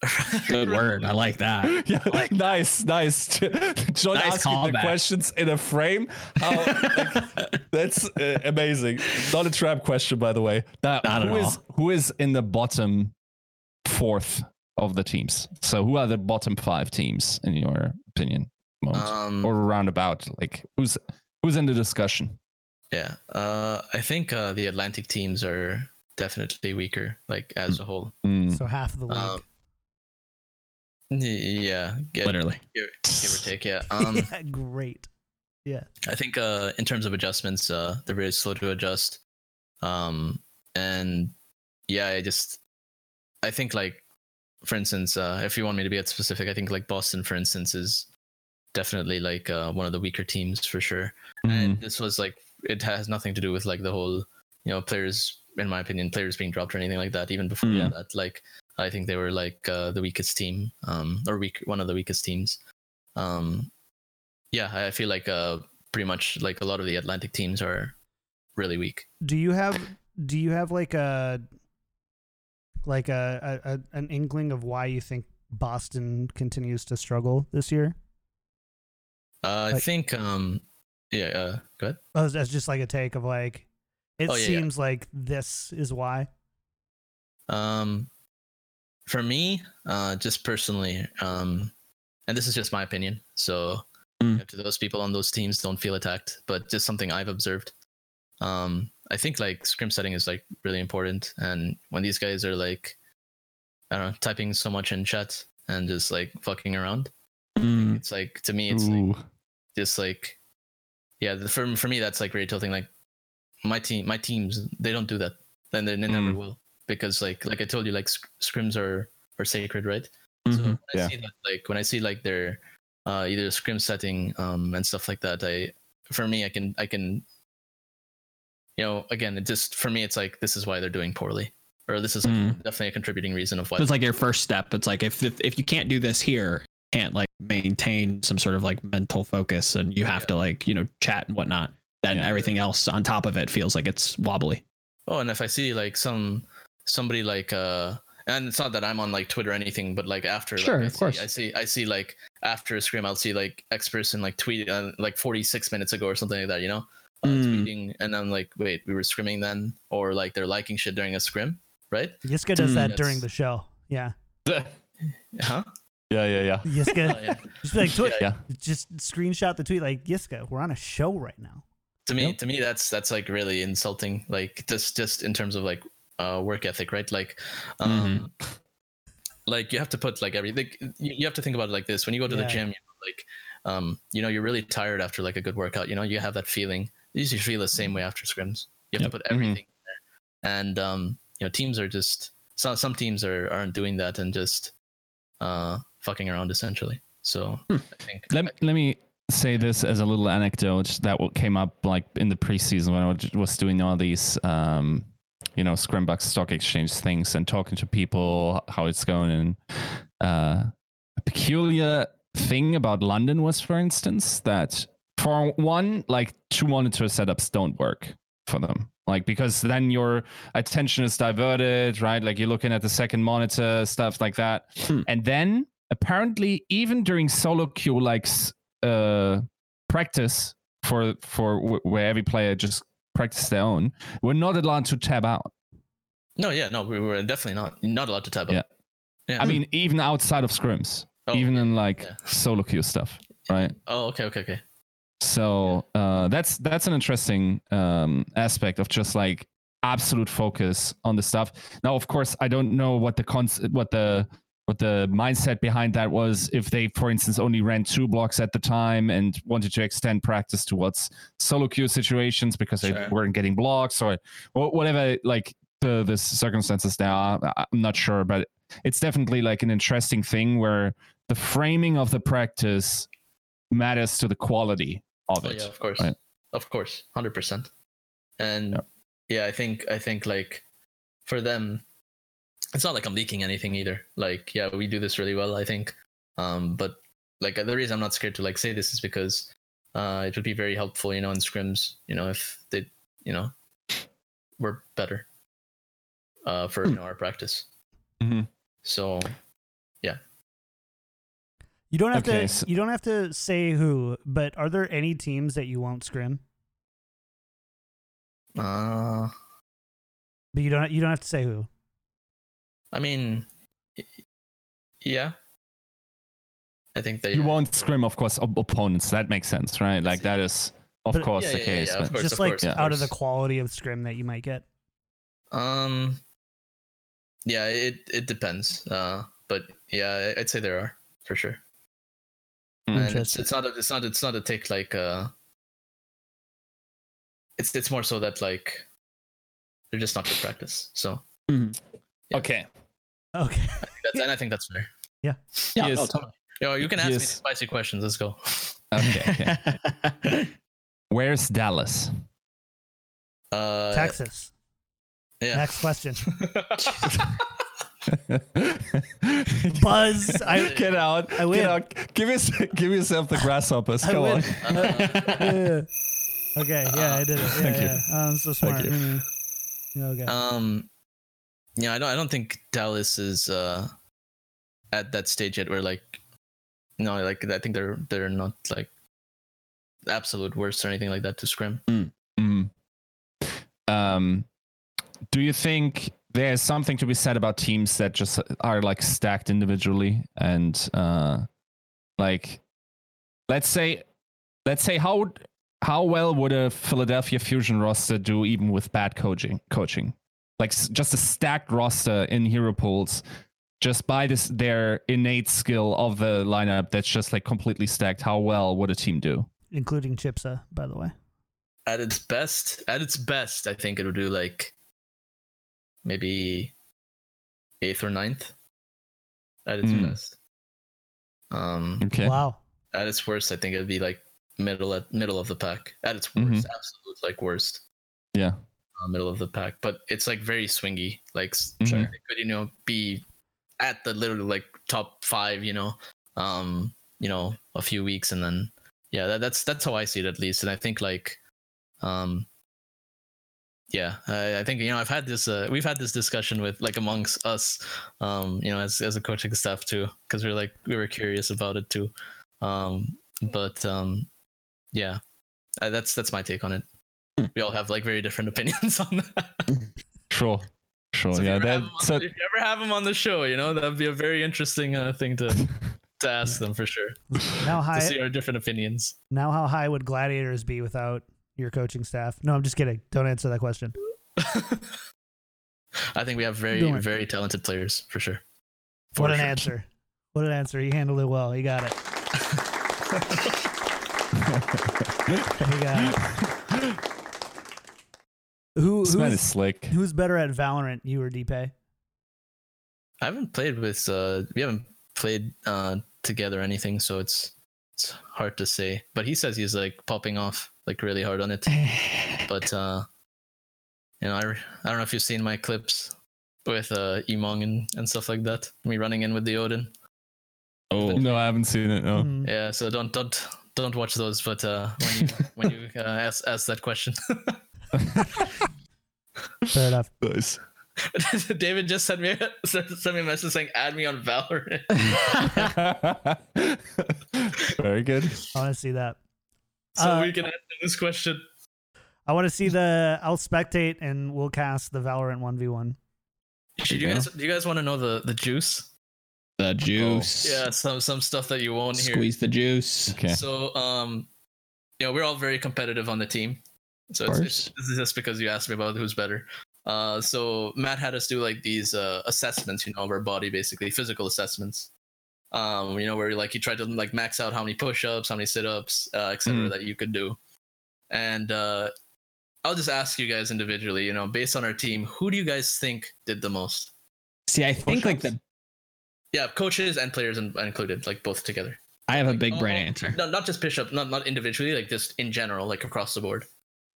good word. I like that. Yeah, nice, nice. John Nice asking the questions in a frame. How like, that's uh, amazing. Not a trap question, by the way. Now, Not at who is who is in the bottom fourth of the teams? So, who are the bottom five teams in your opinion, Mons? um, or roundabout? Like, who's who's in the discussion? Yeah, uh, I think uh, the Atlantic teams are definitely weaker, like as a whole. Mm. So half of the league. Um, yeah, give, Literally. give, give or take. Yeah. Um, yeah, great. Yeah. I think uh, in terms of adjustments, uh, they're very slow to adjust. Um, and yeah, I just, I think like, for instance, uh, if you want me to be at specific, I think like Boston, for instance, is definitely like uh, one of the weaker teams for sure. Mm. And this was like, it has nothing to do with like the whole, you know, players, in my opinion, players being dropped or anything like that. Even before Mm. that, like, I think they were like uh, the weakest team, um, or weak, one of the weakest teams. Um, yeah, I I feel like uh, pretty much like a lot of the Atlantic teams are really weak. Do you have do you have like a like a, a, a an inkling of why you think Boston continues to struggle this year? Uh, I think, um, yeah, uh, go ahead. Oh, that's just like a take of like it Oh, yeah, yeah. seems like this is why. Um, for me, uh, just personally, um, and this is just my opinion, so Mm. to those people on those teams, don't feel attacked. But just something I've observed. Um, I think like scrim setting is like really important, and when these guys are like, I don't know, typing so much in chat and just like fucking around, Mm. It's like to me, it's like just like yeah the, for, for me that's like very tilting like my team my teams they don't do that and they, they never Mm. will because like like i told you like sc- scrims are are sacred right Mhm. so Yeah. see that like when i see like their uh either scrim setting um and stuff like that i for me i can i can you know again it just for me it's like this is why they're doing poorly or this is like Mm. definitely a contributing reason of why It's like your first step. It's like if, if if you can't do this here, can't like maintain some sort of like mental focus, and you have Yeah. to like you know chat and whatnot. Then Yeah. everything else on top of it feels like it's wobbly. Oh, and if I see like some somebody like uh and it's not that I'm on like Twitter or anything, but like after like, Sure, I of see, course. I see I see like after a scrim I'll see like X person like tweet uh, like 46 minutes ago or something like that, you know? Uh, Mm. tweeting and I'm like, wait, we were scrimming then or like they're liking shit during a scrim, right? Yiska does Mm. that Yes. during the show. Yeah. Huh? Yeah, yeah, yeah. Yiska. Oh, yeah. Just be like, tweet, Yeah. just screenshot the tweet like, Yiska, we're on a show right now. To me, Yep. to me that's that's like really insulting like just just in terms of like uh work ethic, right? Like um like you have to put like everything you, you have to think about it like this when you go to the gym you know, like um you know you're really tired after like a good workout you know you have that feeling you usually feel the same way after scrims you have Yep. to put everything in there and um you know teams are just some some teams are aren't doing that and just uh fucking around essentially so Hmm. i think Let, let me say this as a little anecdote that w- came up like in the preseason when I was- was doing all these, um, you know, Scrimbuck Stock Exchange things and talking to people how it's going. And uh, a peculiar thing about London was, for instance, that for one, like two monitor setups don't work for them. Like because then your attention is diverted, right? Like you're looking at the second monitor, stuff like that. Hmm. And then apparently, even during solo queue, like uh, practice for for w- where every player just practice their own, we're not allowed to tab out. no yeah no we were definitely not not allowed to tab Yeah. up yeah I mean, even outside of scrims, Oh, even in like yeah. solo queue stuff, right? oh okay okay okay So uh, that's that's an interesting um, aspect of just like absolute focus on the stuff. Now, of course, I don't know what the cons- what the what the mindset behind that was. If they, for instance, only ran two blocks at the time and wanted to extend practice towards solo queue situations because they weren't getting blocks or whatever, like the the circumstances there are. I'm not sure, but it's definitely like an interesting thing where the framing of the practice matters to the quality of Oh, it. yeah, of course, right. of course, hundred percent. And Yep. yeah, I think I think like for them, it's not like I'm leaking anything either. Like, yeah, we do this really well, I think. Um, but like the reason I'm not scared to like say this is because uh, it would be very helpful, you know, in scrims, you know, if they, you know, were better uh, for you know our practice. Mhm. So yeah. You don't have Okay, to. so- You don't have to say who, but are there any teams that you won't scrim? uh, But you don't. You don't have to say who. I mean, yeah, I think they You won't scrim, of course, op- opponents. That makes sense, right? Like that is, of But- course, Yeah, the yeah, yeah, case. yeah, of course. Just like yeah. out of the quality of scrim that you might get. Um, yeah, it it depends. Uh, but yeah, I- I'd say there are for sure. Mm. And it's, Interesting. it's not a, it's not it's not a take like uh. It's it's more so that like, they're just not good practice. So Mhm. Yeah. Okay. Okay. that's and I think that's fair. Yeah, Yes. oh, totally. Yo, you can ask me spicy questions. Let's go. Okay. okay. Where's Dallas? Uh, Texas. Yeah. Next question. Buzz. I. get out. I win. Get out. Give, us, give yourself the grasshoppers. I Come win. on. Yeah. Okay. Yeah, I did it. Yeah, Thank you. yeah. Oh, I'm so smart. you. Mm. Yeah, Okay. Um, yeah, I don't. I don't think Dallas is uh at that stage yet. Where like, no, like I think they're they're not like absolute worst or anything like that to scrim. Mm. Um, do you think there's something to be said about teams that just are like stacked individually and uh, like, let's say, let's say how how well would a Philadelphia Fusion roster do even with bad coaching? Coaching, like just a stacked roster in hero pools just by this their innate skill of the lineup that's just like completely stacked, how well would a team do? including Chipsa, by the way. At its best, at its best, I think it would do like maybe eighth or ninth. At its Hmm. best. Um, Okay. Wow. at its worst, I think it'd be like middle at middle of the pack. At its Mhm. worst, absolute like worst, Yeah. Uh, middle of the pack. But it's like very swingy. Like it could you know be at the literally like top five. You know, um, you know, a few weeks and then yeah, that, that's that's how I see it at least. And I think like, um, yeah, I, I think you know I've had this uh, we've had this discussion with like amongst us, um, you know, as as a coaching staff too, because we're like we were curious about it too. Um, but um, yeah, that's that's my take on it. We all have like very different opinions on that. Sure. Sure. So if, yeah. you That, on, so, if you ever have them on the show, you know that'd be a very interesting uh, thing to to ask them for sure Now to see our different opinions. now how high would gladiators be without your coaching staff? No, I'm just kidding. Don't answer that question. I think we have very Don't worry. very talented players for sure. what an sure. answer. What an answer. He handled it well. He got it. He got it. Who this man is who's, slick. who's better at Valorant, you or dpei? I haven't played with uh we haven't played uh together anything, so it's it's hard to say. But he says he's like popping off like really hard on it. But uh you know, I, I don't know if you've seen my clips with uh Emong and, and stuff like that. Me running in with the Odin. Oh, No, I haven't seen it. No. Mhm. Yeah, so don't don't don't watch those, but uh when you when you uh, ask ask that question. Fair enough. Nice. David just sent me a, sent me a message saying add me on Valorant. Very good. I want to see that. So Uh, we can answer this question. I want to see the. I'll spectate and we'll cast the Valorant one v one. Do you guys do you guys want to know the the juice? the juice. Yeah, some some stuff that you won't hear. Squeeze the juice. Okay. So um, you know, we're all very competitive on the team. So it's, it's, this is just because you asked me about who's better. Uh, so Matt had us do like these uh, assessments, you know, of our body, basically physical assessments. Um, you know, where like he tried to like max out how many push-ups, how many sit-ups, uh, etc. Mm. that you could do. And uh, I'll just ask you guys individually, you know, based on our team, who do you guys think did the most? See, I think like Push-ups? the Yeah, coaches and players in- included, like both together. I have a Like, big brain all- answer. No, not just push-up, not not individually, like just in general, like across the board.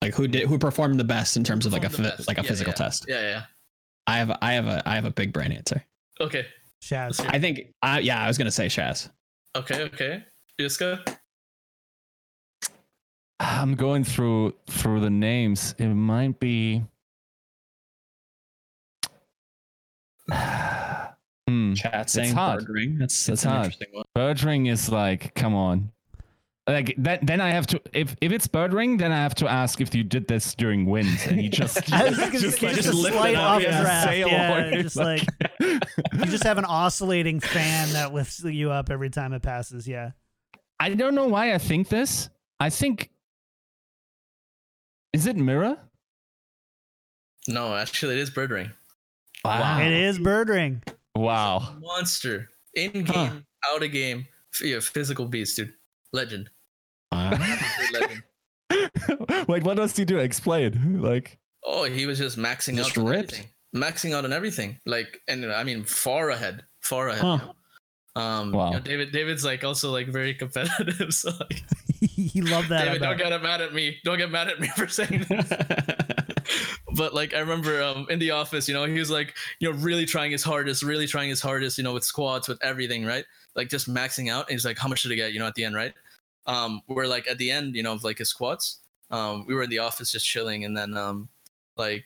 Like who did who performed the best in terms of like a Performed the phy- like a Yeah, physical yeah. test. Yeah, yeah. I have I have a I have a big brain answer. Okay. Shaz. I think I yeah I was gonna say Shaz. Okay, okay. Iska? I'm going through through the names. It might be. hmm. Chat saying hard. Birdring. That's that's It's an hard. interesting one. Birdring is like, come on. Like that, then I have to. If if it's Birdring, then I have to ask if you did this during wins, and you just I was just gonna like, just lift it up, off yeah, draft, sail yeah, away, just like- You just have an oscillating fan that lifts you up every time it passes. Yeah. I don't know why I think this. I think. Is it Mirror? No, actually, it is Birdring. Wow. It is Birdring. Wow. Monster. In game, Huh. out of game. Yeah, physical beast, dude. Legend. Uh, Legend. Wait, what does he do? Explain. Like, Oh, he was just maxing Just out on ripped. everything. Maxing out on everything. Like, and I mean, far ahead. Far ahead. Huh. Um, Wow. you know, David. David's like also like very competitive. So like, he loved that. David, don't get mad at me. Don't get mad at me for saying this. but like I remember um, in the office, you know, he was like, you know, really trying his hardest, really trying his hardest, you know, with squats, with everything, right? Like just maxing out. And he's like, how much did I get? You know, at the end, right? Um, we're like at the end, you know, of like his squats. Um, we were in the office just chilling, and then um, like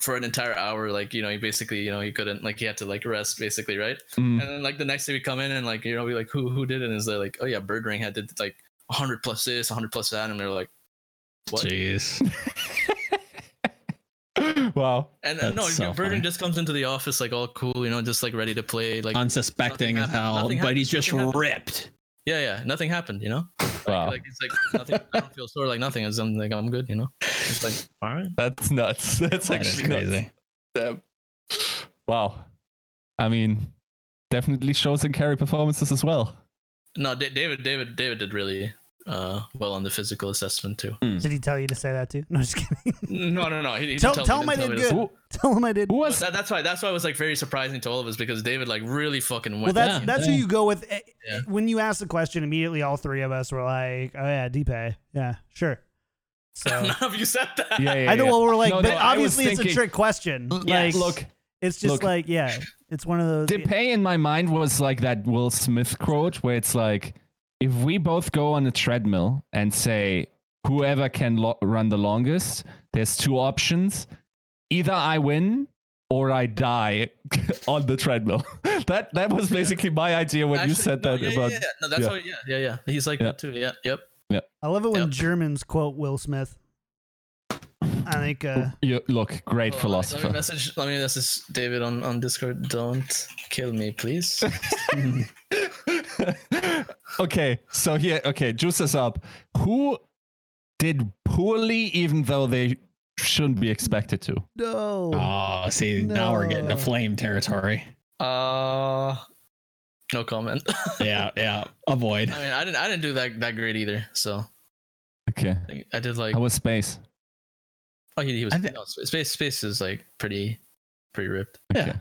for an entire hour, like you know, he basically, you know, he couldn't, like he had to like rest, basically, right? mm, And then like the next day we come in and like you know we like who who did it? And is like oh yeah, Birdring had did like 100 plus this, 100 plus that, and they're like what? Jeez. wow. And uh, no, That's so Birdring funny. just comes into the office like all cool, you know, just like ready to play. Like Unsuspecting as hell, but he's just Nothing happened. ripped. Yeah, yeah, nothing happened, you know. Wow. Like it's like nothing. I don't feel sore like nothing. As I'm like I'm good, you know. It's like all right. That's nuts. That's That actually nuts. crazy. Damn. Wow. I mean, definitely shows in carry performances as well. No, Da- David, David, David did really uh, well on the physical assessment too. Did he tell you to say that too? No, just kidding. No, no, no. He, he tell didn't tell him I didn't did tell me good. to- Tell him I did. Who was that, that's why that's why it was like very surprising to all of us because David like really fucking went. Well, that's Yeah, that's who you go with. Eh, Yeah. When you ask the question, immediately all three of us were like, "Oh yeah, dpei, yeah, sure." So None of you said that. Yeah, yeah, I know. yeah. Well, we're like, No, but no, I was obviously it's a trick question. Yeah, like, look, it's just look. like, yeah, it's one of those. dpei in my mind was like that Will Smith quote where it's like, if we both go on a treadmill and say whoever can lo- run the longest, there's two options: either I win or I die on the treadmill. that that was basically my idea when you said no, that yeah, about. Yeah, yeah. No, that's yeah. how. Yeah, yeah, yeah. He's like Yeah. that too. Yeah, yep. Yeah. I love it when Yep. Germans quote Will Smith. I think. uh You, look, great Oh, Let philosopher. me message. Let me message David on on Discord. Don't kill me, please. okay, so here, okay, juice us up. Who did poorly, even though they shouldn't be expected to? No. Oh, see, now we're getting No. to flame territory. uh, no comment. Yeah, yeah. Avoid. I mean, I didn't. I didn't do that that great either. So Okay, I, I did like. how was space? Oh, he, he was. I thi- no, space. Space is like pretty, pretty ripped. Yeah. Okay.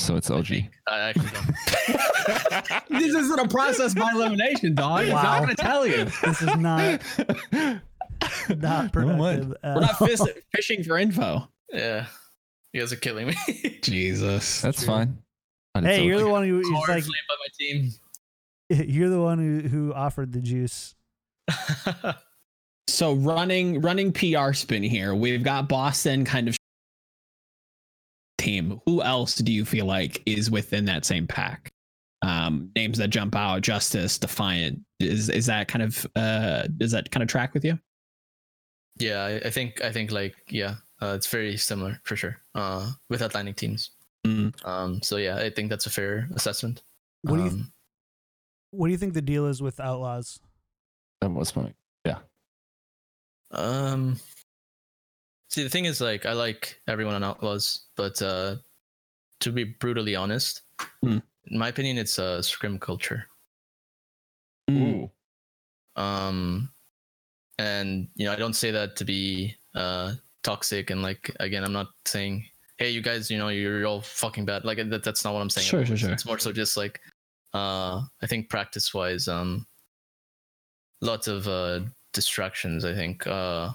So it's OG. I actually don't. this isn't a process by elimination, dog. It's Wow. not gonna tell you. This is not not Never mind. productive. at We're not all. fishing for info. yeah, you guys are killing me. Jesus. That's True. fine. But it's Hey, you're OG. the one who, who's Hard like, by my team. you're the one who who offered the juice. So running running PR spin here. We've got Boston kind of team. Who else do you feel like is within that same pack? Um, names that jump out: Justice, Defiant. Is is that kind of uh does that kind of track with you? yeah, I, I think. I think like yeah, uh, it's very similar for sure. Uh, with Atlantic teams. Mm. Um, so yeah, I think that's a fair assessment. What do you um, What do you think the deal is with Outlaws? That was my. Yeah. Um, see, the thing is, like, I like everyone on Outlaws, but uh, to be brutally honest, Hmm. in my opinion, it's a scrim culture. Mm. Um, and you know, I don't say that to be uh toxic and like again, I'm not saying, hey, you guys, you know, you're all fucking bad. Like that, that's not what I'm saying. Sure, sure, sure. It's more so just like, uh, I think practice wise, um, lots of uh distractions. I think, uh.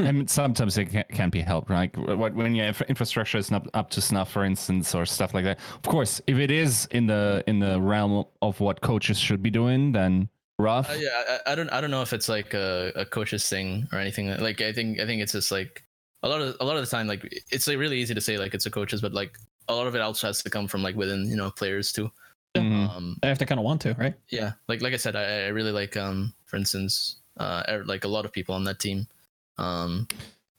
And sometimes it can, can't be helped, right? What when your infrastructure is not up to snuff, for instance, or stuff like that. Of course, if it is in the in the realm of what coaches should be doing, then rough. Uh, yeah, I, I don't I don't know if it's like a, a coach's thing or anything. Like I think I think it's just like a lot of a lot of the time like it's like really easy to say like it's a coach's, but like a lot of it also has to come from like within you know players too. Mhm. Um, They have to kind of want to, right? yeah, like like I said, I, I really like um for instance uh er- like a lot of people on that team, um,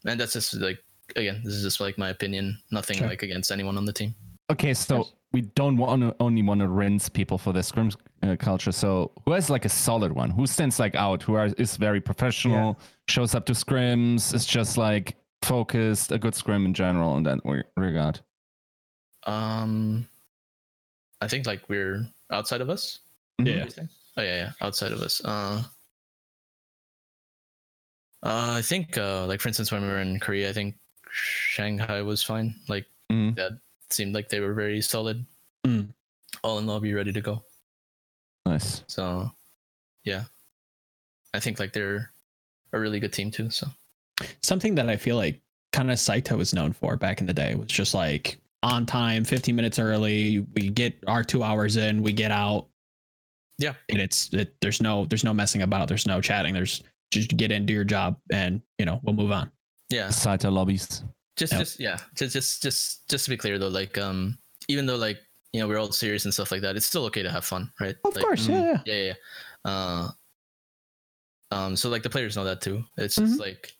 and that's just like again this is just like my opinion. Nothing Sure. like against anyone on the team. Okay, so Yes. we don't want to only want to rinse people for the scrum uh, culture. So who has like a solid one? Who stands like out? Who are, is very professional? Shows up to scrims? Is just like focused, a good scrim in general in that re- regard. Um, I think like we're outside of us. Mhm. Yeah. What do you think? Oh yeah, yeah, outside of us. Uh, uh, I think uh, like for instance when we were in Korea, I think Shanghai was fine. Like Mhm. that seemed like they were very solid. Mm. All in lobby, ready to go. Nice. So, yeah, I think like they're a really good team too. So Something that I feel like kind of Saito was known for back in the day was just like on time, 15 minutes early. We get our two hours in, we get out. Yeah. And it's it, there's no there's no messing about. There's no chatting. There's just get in, do your job, and you know we'll move on. yeah, Saito lobbies. just Yep. just yeah, just just just just to be clear though, like um, even though like you know we're all serious and stuff like that, it's still okay to have fun, right? Of Like, course, mm, yeah, yeah. yeah, yeah. yeah. Uh, um, so like the players know that too. It's just like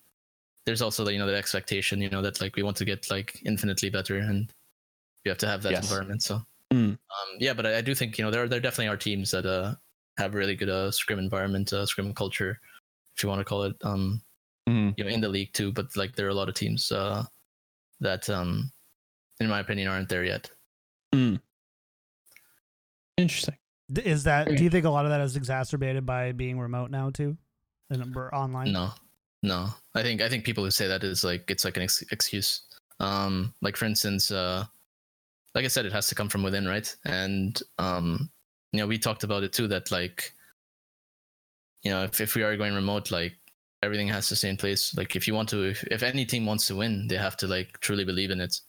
there's also the, you know the expectation, you know that like we want to get like infinitely better, and you have to have that Yes. environment. So, Mm. um, yeah, but I, I do think you know there are, there definitely are teams that uh have really good uh scrim environment, uh, scrim culture, if you want to call it. Um, Mhm. you know in the league too, but like there are a lot of teams uh that um in my opinion, aren't there yet. Interesting. Is that? Do you think a lot of that is exacerbated by being remote now too, and we're online? No, no. I think I think people who say that is like it's like an ex- excuse. Um, like for instance, uh, like I said, it has to come from within, right? And um, you know, we talked about it too. That like, you know, if if we are going remote, like everything has to stay in place. Like if you want to, if if any team wants to win, they have to like truly believe in it.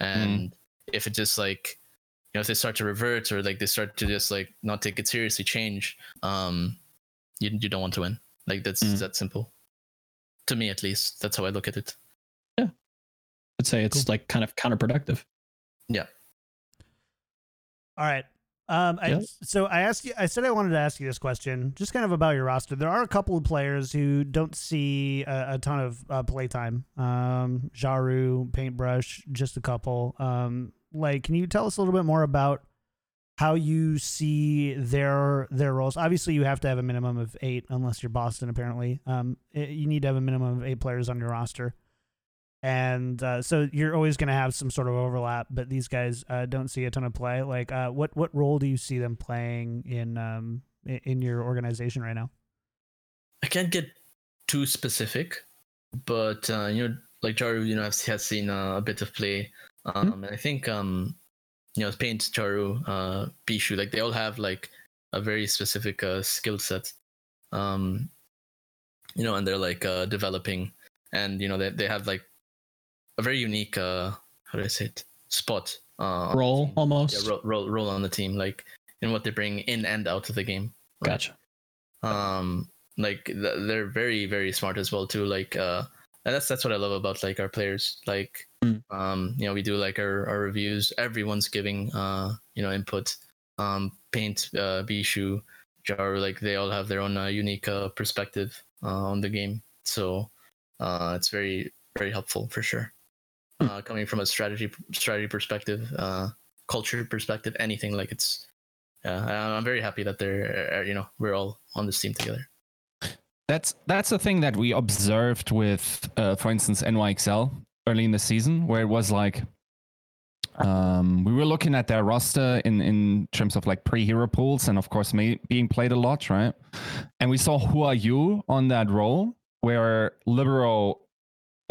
And if it just like, you know, if they start to revert or like they start to just like not take it seriously, change, um, you you don't want to win. Like that's Mm. that simple. To me, at least, that's how I look at it. Yeah, I'd say it's like kind of counterproductive. Yeah. All right. Um, I, so I asked you. I said I wanted to ask you this question, just kind of about your roster. There are a couple of players who don't see a, a ton of uh, playtime. Um, Jaru, Paintbrush, just a couple. Um, like, can you tell us a little bit more about how you see their their roles? Obviously, you have to have a minimum of eight, unless you're Boston. Apparently, um, i- you need to have a minimum of eight players on your roster. And uh, so you're always going to have some sort of overlap, but these guys uh, don't see a ton of play. Like, uh, what what role do you see them playing in um in your organization right now? I can't get too specific, but uh, you know, like Jaru, you know, has, has seen uh, a bit of play. Um, and I think um, you know, Paint, Jaru, uh, Bischu, like they all have like a very specific uh, skill set. Um, you know, and they're like uh, developing, and you know, they they have like a very unique uh, how do I say it spot uh, Role almost. yeah, role, role role on the team, like in what they bring in and out of the game. right? Gotcha. um like th- they're very very smart as well too like uh and that's that's what i love about like our players like Mm. um you know we do like our, our reviews everyone's giving uh you know input um paint uh Bischu jar like they all have their own uh, unique uh, perspective uh, on the game so uh it's very very helpful for sure. Uh coming from a strategy strategy perspective uh culture perspective anything like it's yeah i'm very happy that they're uh, you know we're all on this team together That's that's the thing that we observed with, uh, for instance, NYXL early in the season, where it was like um, we were looking at their roster in in terms of like pre-hero pools, and of course, Mei, being played a lot, right? And we saw WhoRU on that role, where Libero,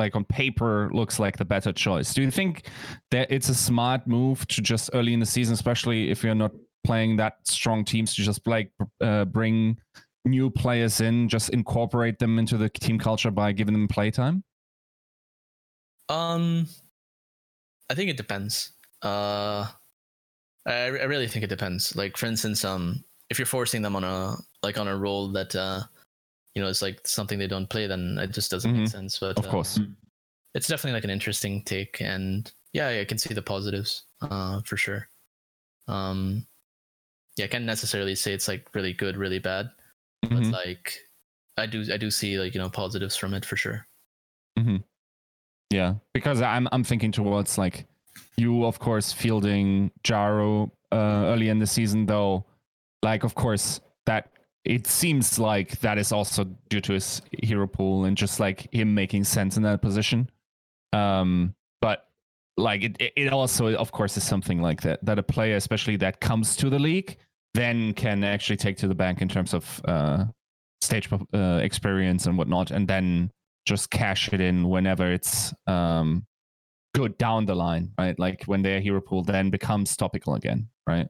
like on paper, looks like the better choice. Do you think that it's a smart move to just early in the season, especially if you're not playing that strong teams, to just like uh, bring new players in, just incorporate them into the team culture by giving them playtime? Um, I think it depends. Uh, I, I really think it depends. Like for instance, um, if you're forcing them on a like on a role that uh, you know, it's like something they don't play, then it just doesn't make Mhm. sense. But Of uh, course. it's definitely like an interesting take, and yeah, I can see the positives, uh, for sure. Um, yeah, I can't necessarily say it's like really good, really bad, but Mhm. like I do, I do see like you know positives from it for sure. Yeah, because I'm I'm thinking towards like you, of course, fielding Jaru uh, early in the season, though. Like, of course, that it seems like that is also due to his hero pool and just like him making sense in that position. Um, but like it, it- also, of course, is something like that that a player, especially that comes to the league, then can actually take to the bank in terms of uh, stage uh, experience and whatnot, and then just cash it in whenever it's um, good down the line, right? Like when their hero pool then becomes topical again, right?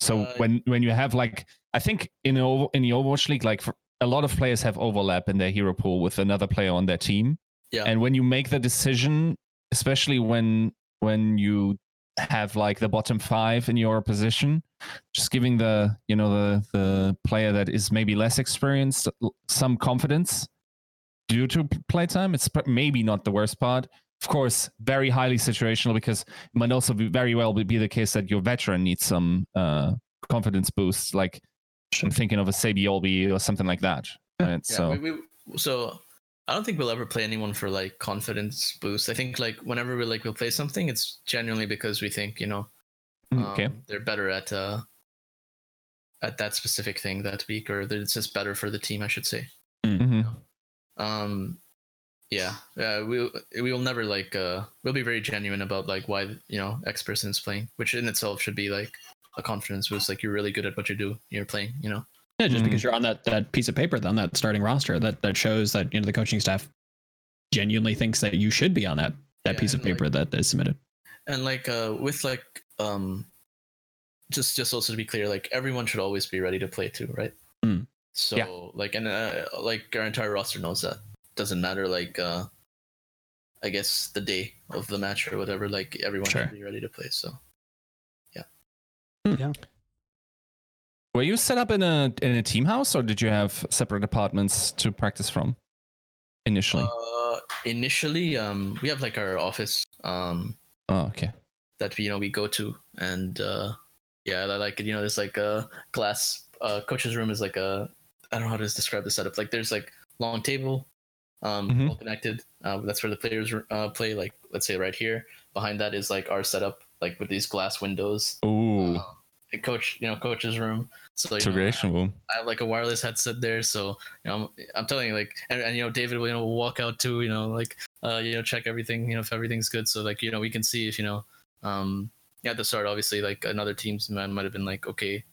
So Uh, when when you have like, I think in in the Overwatch League, like for, a lot of players have overlap in their hero pool with another player on their team, Yeah. and when you make the decision, especially when when you have like the bottom five in your position, just giving the you know the the player that is maybe less experienced some confidence due to playtime. It's maybe not the worst part. Of course, very highly situational because it might also be very well be the case that your veteran needs some uh, confidence boost. Like I'm thinking of a Saebyeolbe or something like that. Right? Yeah, so we, we, so I don't think we'll ever play anyone for like confidence boost. I think like whenever we like we'll play something, it's genuinely because we think you know mm, um, okay, they're better at uh at that specific thing that week, or that it's just better for the team, I should say. Mhm. Um, yeah, yeah, we we will never like uh we'll be very genuine about like why you know X person is playing, which in itself should be like a confidence boost. Like you're really good at what you do. You're playing, you know. Yeah, just Mhm. because you're on that that piece of paper on that starting roster, that that shows that you know the coaching staff genuinely thinks that you should be on that that Yeah, piece of paper like- paper that is submitted. and like uh with like um just just also to be clear like everyone should always be ready to play too right Mm. so Yeah. like and uh, like our entire roster knows that doesn't matter like uh i guess the day of the match or whatever like everyone Sure. should be ready to play so Were you set up in a in a team house or did you have separate apartments to practice from initially? uh initially um we have like our office um oh, okay. that you know we go to and uh yeah like you know there's like a glass uh coach's room is like a i don't know how to describe the setup like there's like long table um Mhm. all connected uh that's where the players uh play like let's say right here behind that is like our setup like with these glass windows Ooh, uh, a coach you know coach's room so you know, integration room. I have like a wireless headset there, so you know, I'm, I'm telling you, like, and, and you know, David will you know walk out too, you know, like, uh, you know, check everything, you know, if everything's good, so like, you know, we can see if you know, um, yeah, at the start, obviously, like another team's might might have been like okay,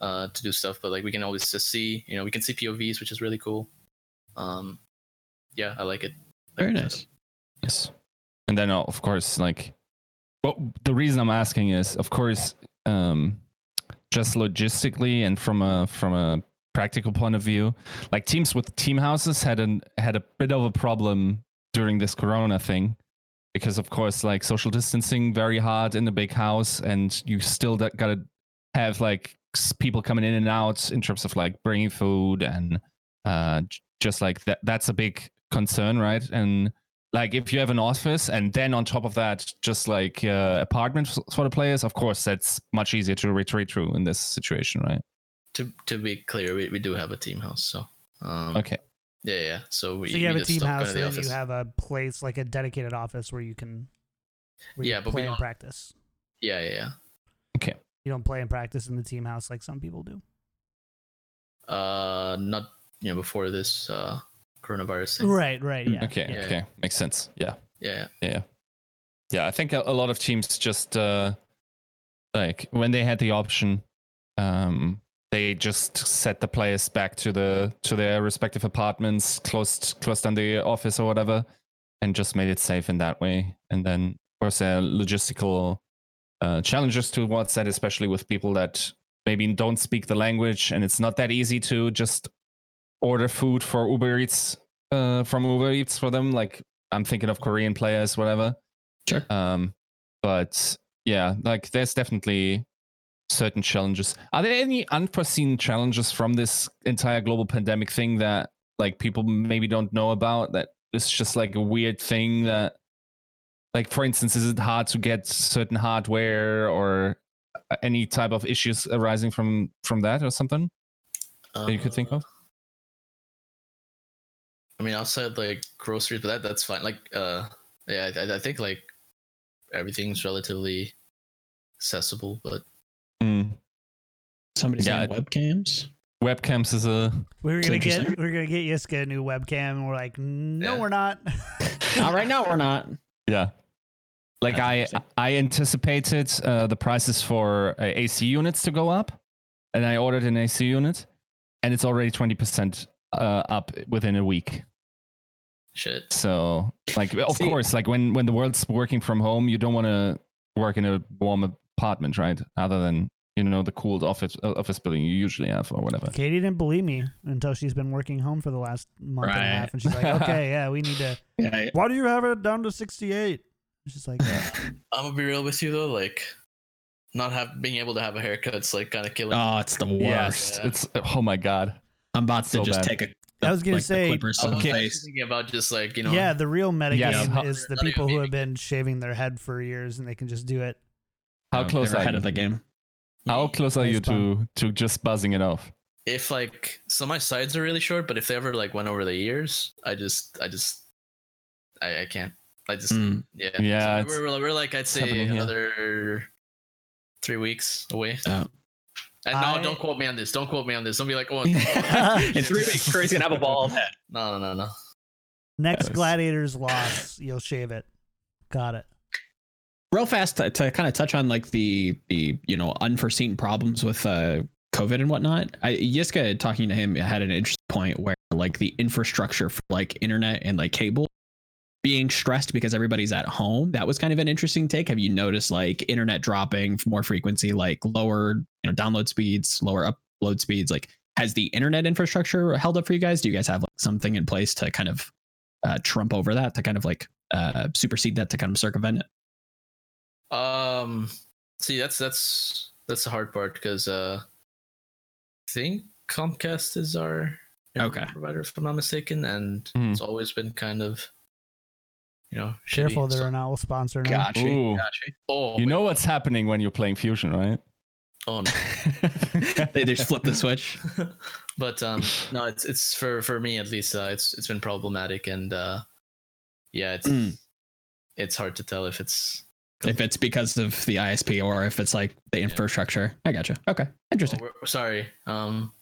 uh, to do stuff, but like we can always just see, you know, we can see POVs, which is really cool. Um, yeah, I like it. Very Like, nice. Yes. And then uh, of course, like, well, the reason I'm asking is, of course, um, just logistically and from a from a practical point of view, like teams with team houses had an had a bit of a problem during this Corona thing, because of course, like social distancing very hard in the big house, and you still gotta have like people coming in and out in terms of like bringing food and uh just like that that's a big concern right? And like if you have an office and then on top of that just like uh, apartment f- for the players of course that's much easier to retreat through in this situation right To to be clear, we, we do have a team house, so um, okay yeah, yeah. So we So you have a team house to and the then office. you have a place like a dedicated office where you can where you Yeah, but we play and don't- practice. yeah, yeah, yeah. Okay. You don't play and practice in the team house like some people do. Uh, not you know before this uh coronavirus thing. Right, right, yeah. okay Yeah. okay makes sense yeah Yeah, yeah yeah i think a, a lot of teams just uh like when they had the option um they just set the players back to the to their respective apartments closed closed down the office or whatever and just made it safe in that way and then of course there are logistical uh, challenges towards that especially with people that maybe don't speak the language and it's not that easy to just order food for uber eats uh, from uber eats for them like i'm thinking of korean players whatever. Sure. um but yeah like there's definitely certain challenges. Are there any unforeseen challenges from this entire global pandemic thing that like people maybe don't know about that it's just like a weird thing that like for instance is it hard to get certain hardware or uh, any type of issues arising from from that or something that you could think Uh, of I mean, outside like groceries, but that that's fine. Like, uh, yeah, I, I think like everything's relatively accessible, but Mm. Somebody's Yeah, saying webcams. webcams is a We were It's gonna get interesting. we are gonna get Yiska a new webcam and we're like, no, Yeah. we're not. not right now we're not. Yeah. Like I. I anticipated uh, the prices for uh, AC units to go up, and I ordered an AC unit, and it's already twenty percent uh, up within a week. Shit. So like of See- course like when when the world's working from home, you don't want to work in a warm apartment, right? Other than you know the cooled office uh, office building you usually have or whatever. Katie didn't believe me until she's been working home for the last month and a half, and she's like, okay, yeah, we need to. Yeah, Why do you have it down to sixty eight? She's like, I'm gonna be real with you though, like not have being able to have a haircut's like kind of killing. Oh, it's the worst. Yes, Yeah. it's oh my god. I'm about to So just bad. take a. I was gonna like, say- clippers to I the was Okay. thinking about just like you know. yeah, the real metagame Yes. is the people who have been shaving their head for years and they can just do it. How No, close they're are ahead you? of the game. How close are you to to just buzzing it off? If like so, my sides are really short, but if they ever like went over the ears, I just, I just, I, I can't. I just, Mm. yeah. Yeah, So we're, we're, we're like I'd say happening here. another three weeks away. Oh. And no, don't quote me on this. Don't quote me on this. Don't be like, oh, In three weeks, Curry's gonna have a bald head. no, no, no, no. Next Yes. gladiator's loss, you'll shave it. Got it. real fast to, to kind of touch on like the the you know unforeseen problems with uh covid and whatnot i yiska talking to him had an interesting point where like the infrastructure for like internet and like cable being stressed because everybody's at home that was kind of an interesting take have you noticed like internet dropping more frequency like lower you know download speeds lower upload speeds like has the internet infrastructure held up for you guys do you guys have like something in place to kind of uh, trump over that to kind of like uh supersede that to kind of circumvent it Um, see, that's that's that's the hard part because uh, I think Comcast is our Okay. provider, if I'm not mistaken, and Mhm. it's always been kind of, you know, Careful, shitty. they're So- an owl sponsor now. Gotcha. Gotcha. oh, You wait. know what's happening when you're playing Fusion, right? oh no. they just flip the switch. but um, no, it's it's for for me at least. Uh, it's it's been problematic, and uh, yeah, it's Mm. it's hard to tell if it's. If it's because of the ISP or if it's like the infrastructure. I gotcha. Okay. Interesting. Oh, sorry. Um,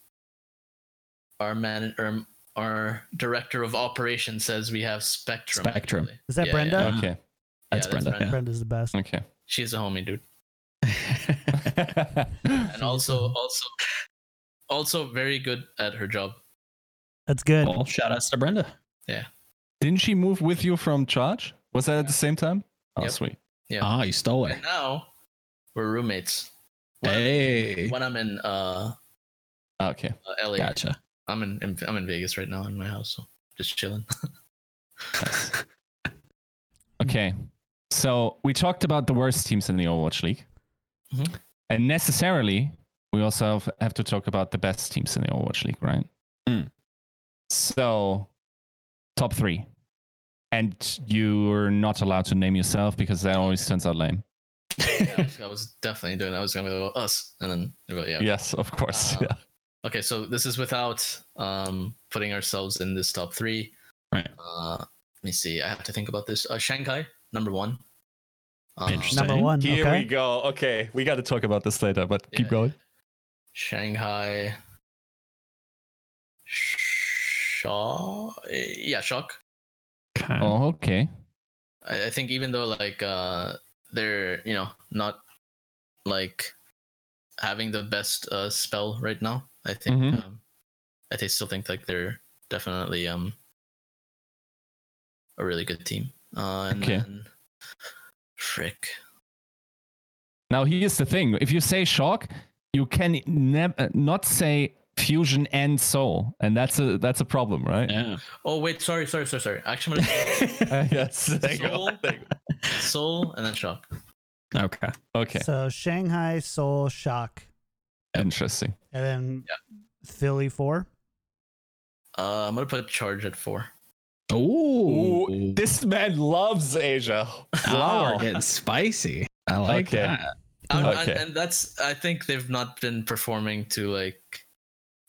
our man, or our director of operations says we have Spectrum. Spectrum. actually. Is that Yeah, Brenda? yeah. Okay. That's Yeah, Brenda. yeah. Brenda's the best. Okay. She's a homie, dude. And also, also, also very good at her job. That's good. well, shout outs to Brenda. Yeah. Didn't she move with you from Charge? Was that at the same time? Oh, Yep. sweet. Yeah. Ah, you stole it. And now we're roommates. When, Hey. when I'm in uh, Okay. uh LA, Gotcha. I'm in, in I'm in Vegas right now in my house, so just chilling. Okay. So we talked about the worst teams in the Overwatch League. Mhm. And necessarily, we also have, have to talk about the best teams in the Overwatch League, right? Mm. So, top three. And you're not allowed to name yourself because that always turns out lame. yeah, I was definitely doing. I was gonna go us, and then yeah. Yes, of course. Uh, yeah. Okay, so this is without um putting ourselves in this top three. Right. Uh, let me see. I have to think about this. Uh, Shanghai, number one. Um, Interesting. Number one. Here okay. we go. Okay, we got to talk about this later, but keep going. Shanghai. Shaw. Yeah, Shock. Okay. Oh, okay. I, I think even though like uh they're you know not like having the best uh spell right now, I think Mhm. um, I th- still think like they're definitely um a really good team. Uh, and Okay. then frick. Now, here's the thing: if you say shock, you can never not say fusion and Seoul, and that's a that's a problem, right? Yeah. Oh wait, sorry, sorry, sorry, sorry. Actually, I'm Uh, yes. There you go. Seoul. Seoul and then Shock. Okay. Okay. So Shanghai, Seoul Shock, Interesting. and then Philly four. Uh, I'm gonna put Charge at four. Ooh. this man loves Asia. Wow. we're getting spicy. I like Okay. that. And- Okay. and that's I think they've not been performing to like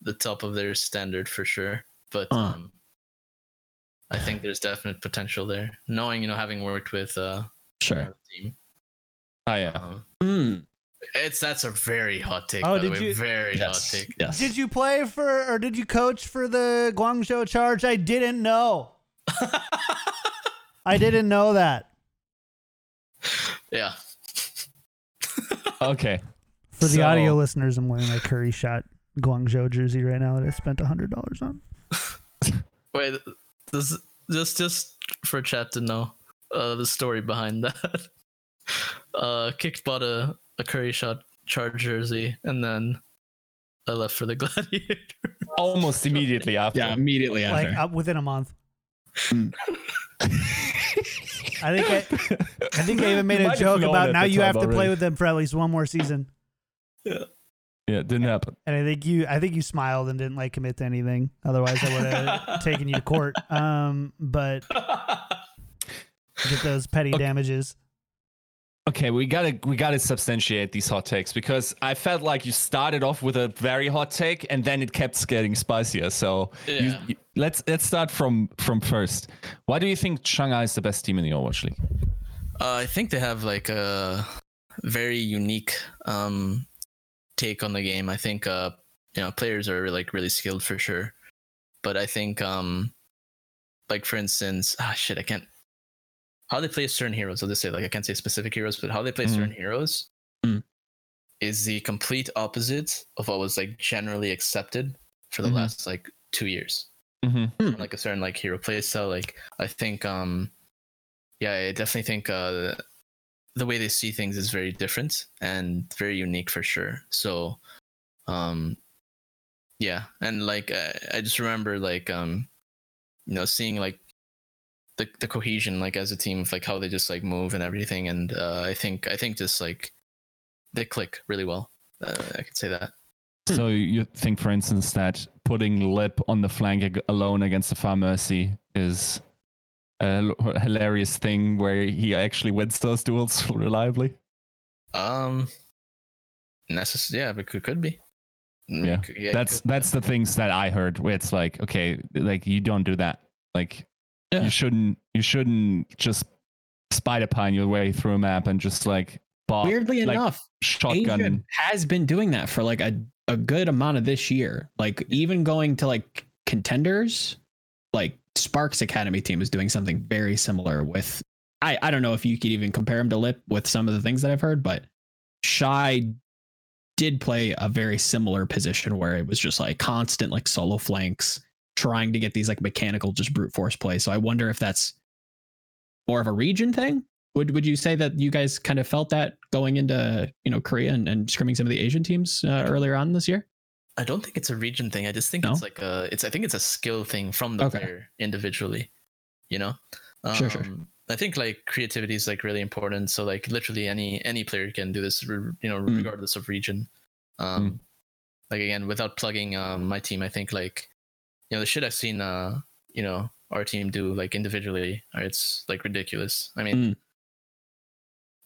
the top of their standard for sure. But Huh. um, I think there's definite potential there. Knowing you know having worked with uh Sure. our team, Oh yeah. um, Mm. It's that's a very hot take. Oh, by the did way. you- Very Yes. hot take. Yes. Did you play for or did you coach for the Guangzhou Charge? I didn't know. I didn't know that. yeah. Okay. For the So- audio listeners, I'm wearing my Curry Shot Guangzhou jersey right now that I spent hundred dollars on. Wait, this just just for chat to know uh, the story behind that. Uh, Kicked bought a, a curry shot charge jersey, and then I left for the gladiator. Almost immediately after. Yeah, immediately after. Like up within a month. Mm. I think I, I think I even made a joke about now you have time to play with them for at least one more season. Yeah. Yeah, it didn't happen. And I think you I think you smiled and didn't like commit to anything. Otherwise I would have taken you to court. Um but get those petty Okay. damages. Okay, we gotta we gotta substantiate these hot takes because I felt like you started off with a very hot take and then it kept getting spicier. So you- you- let's let's start from from first. Why do you think Shanghai is the best team in the Overwatch League? Uh, I think they have like a very unique um, take on the game. I think uh, you know players are like really skilled for sure, but I think um, like for instance, ah shit, I can't how they play certain heroes. I'll just say like I can't say specific heroes, but how they play Mhm. certain heroes Mm. is the complete opposite of what was like generally accepted for the Mhm. last like two years. Mm-hmm. like a certain like hero playstyle. Like I think um yeah, I definitely think uh the way they see things is very different and very unique for sure. So um yeah, and like I, I just remember like um you know seeing like the the cohesion like as a team of like how they just like move and everything and uh I think I think just like they click really well. Uh, I could say that. So you think, for instance, that putting Lip on the flank alone against the Pharmercy is a hilarious thing where he actually wins those duels reliably? Um necess- yeah, but could could be. Mm, Yeah, that's could- that's the things that I heard. Where it's like, okay, like you don't do that. Like Yeah. you shouldn't you shouldn't just spider pine your way through a map and just like bop, Weirdly like, enough, shotgun. Asia has been doing that for like a, a good amount of this year. Like even going to like contenders, like Sparks Academy team is doing something very similar with I, I don't know if you could even compare him to Lip with some of the things that I've heard, but Shy did play a very similar position where it was just like constant like solo flanks, trying to get these like mechanical just brute force plays. So I wonder if that's more of a region thing. Would would you say that you guys kind of felt that going into you know Korea and, and scrimming some of the Asian teams uh, earlier on this year? I don't think it's a region thing. I just think No? it's like a it's I think it's a skill thing from the Okay. player individually. You know? Sure, sure. Um, I think like creativity is like really important. So like literally any any player can do this you know Mm. regardless of region. Um like again without plugging um my team I think like you know the shit I've seen uh you know our team do like individually it's like ridiculous. I mean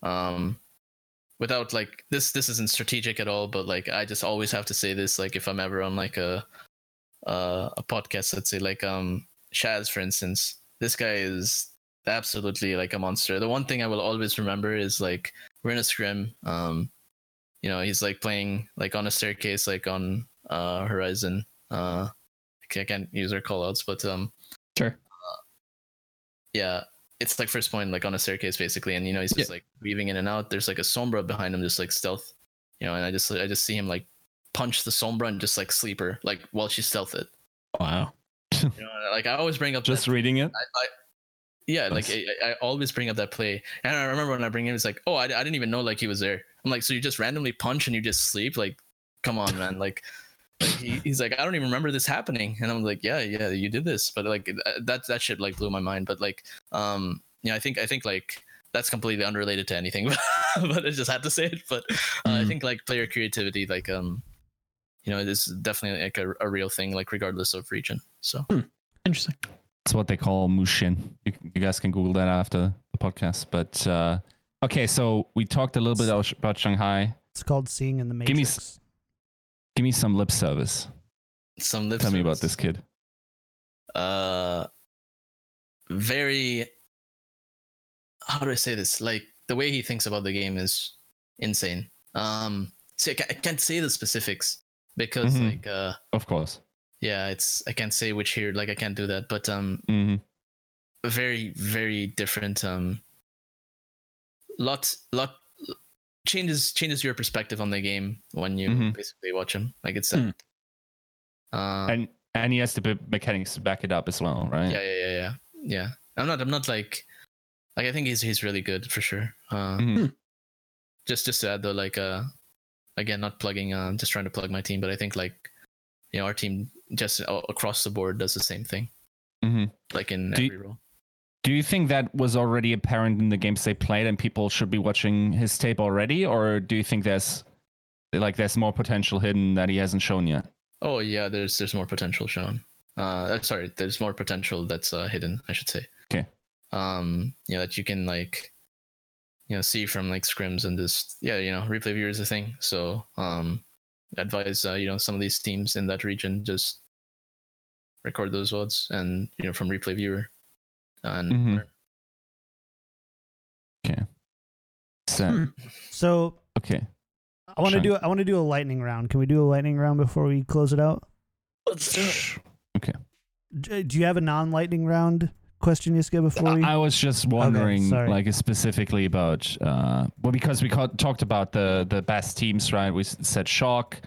um without like this this isn't strategic at all but like i just always have to say this like if i'm ever on like a uh, a podcast let's say like um Shax for instance this guy is absolutely like a monster the one thing i will always remember is like we're in a scrim um you know he's like playing like on a staircase like on uh horizon uh i can't use our callouts but um Sure. yeah it's like first point like on a staircase basically and you know he's just like weaving in and out there's like a sombra behind him just like stealth you know and i just i just see him like punch the sombra and just like sleeper like while she stealth it Wow. you know like i always bring up Just that, reading it. I, I, yeah like I, I always bring up that play and i remember when i bring him it's like oh I, I didn't even know like he was there i'm like so you just randomly punch and you just sleep like come on man like like, he, he's like, I don't even remember this happening, and I'm like, yeah, yeah, you did this, but like that that shit like blew my mind. But like, um, yeah, I think I think like that's completely unrelated to anything, but I just had to say it. But uh, I Mm. think like player creativity, like um, you know, it is definitely like a, a real thing, like regardless of region. So Interesting. It's what they call Mushin. You, you guys can Google that after the podcast. But uh, okay, so we talked a little bit about, about Shanghai. It's called Seeing in the Matrix. Give me s- Give me some lip service. some lip Tell me about this kid. uh very how do i say this like the way he thinks about the game is insane um see i, I can't say the specifics because Mhm. like uh Of course. yeah it's i can't say which here like i can't do that but um hmm very very different um lot lot changes changes your perspective on the game when you Mhm. basically watch him like it's Hmm. uh, And and he has the b- mechanics to back it up as well, right? yeah yeah yeah yeah yeah i'm not i'm not like like i think he's he's really good for sure uh Mhm. just just to add though like uh again not plugging uh just trying to plug my team but i think like you know our team just across the board does the same thing Mhm. like in Do you- every role Do you think that was already apparent in the games they played, and people should be watching his tape already, or do you think there's like there's more potential hidden that he hasn't shown yet? oh yeah there's there's more potential shown. Uh sorry there's more potential that's uh hidden i should say. Okay. um you know that you can like you know see from like scrims and just yeah you know replay viewer is a thing. So um advise uh, you know some of these teams in that region just record those vods and you know from replay viewer and Mhm. learn. So, Hmm. So okay. I want to do I want to do a lightning round. Can we do a lightning round before we close it out? Let's do it. Okay. Do you have a non-lightning round question, Yiska, before we? I was just wondering, sorry. like specifically about, uh, well, because we ca- talked about the the best teams, right? We s- said Shock,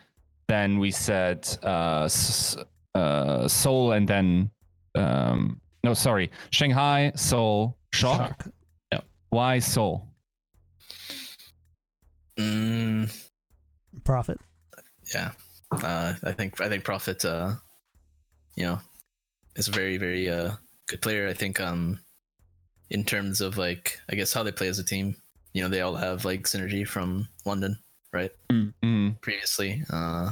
then we said uh, S- uh, Seoul, and then um, no, sorry, Shanghai, Seoul, Shock. Shock. Why Seoul? Mm, Profit. yeah, uh, I think I think Profit. uh, you know, is a very very uh, good player. I think um, in terms of like I guess how they play as a team, you know, they all have like synergy from London, right? Mm, Previously, uh,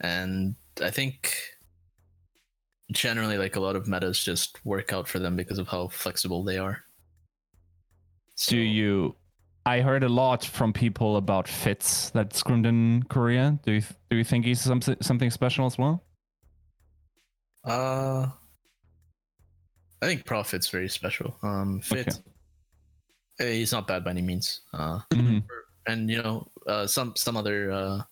and I think generally like a lot of metas just work out for them because of how flexible they are. do you? I heard a lot from people about Fits that scrimmed in Korea. Do you do you think he's something something special as well? Uh, I think Profit's very special. Um, Fit, Okay. eh, he's not bad by any means. Uh, Mhm. and you know, uh, some some other uh,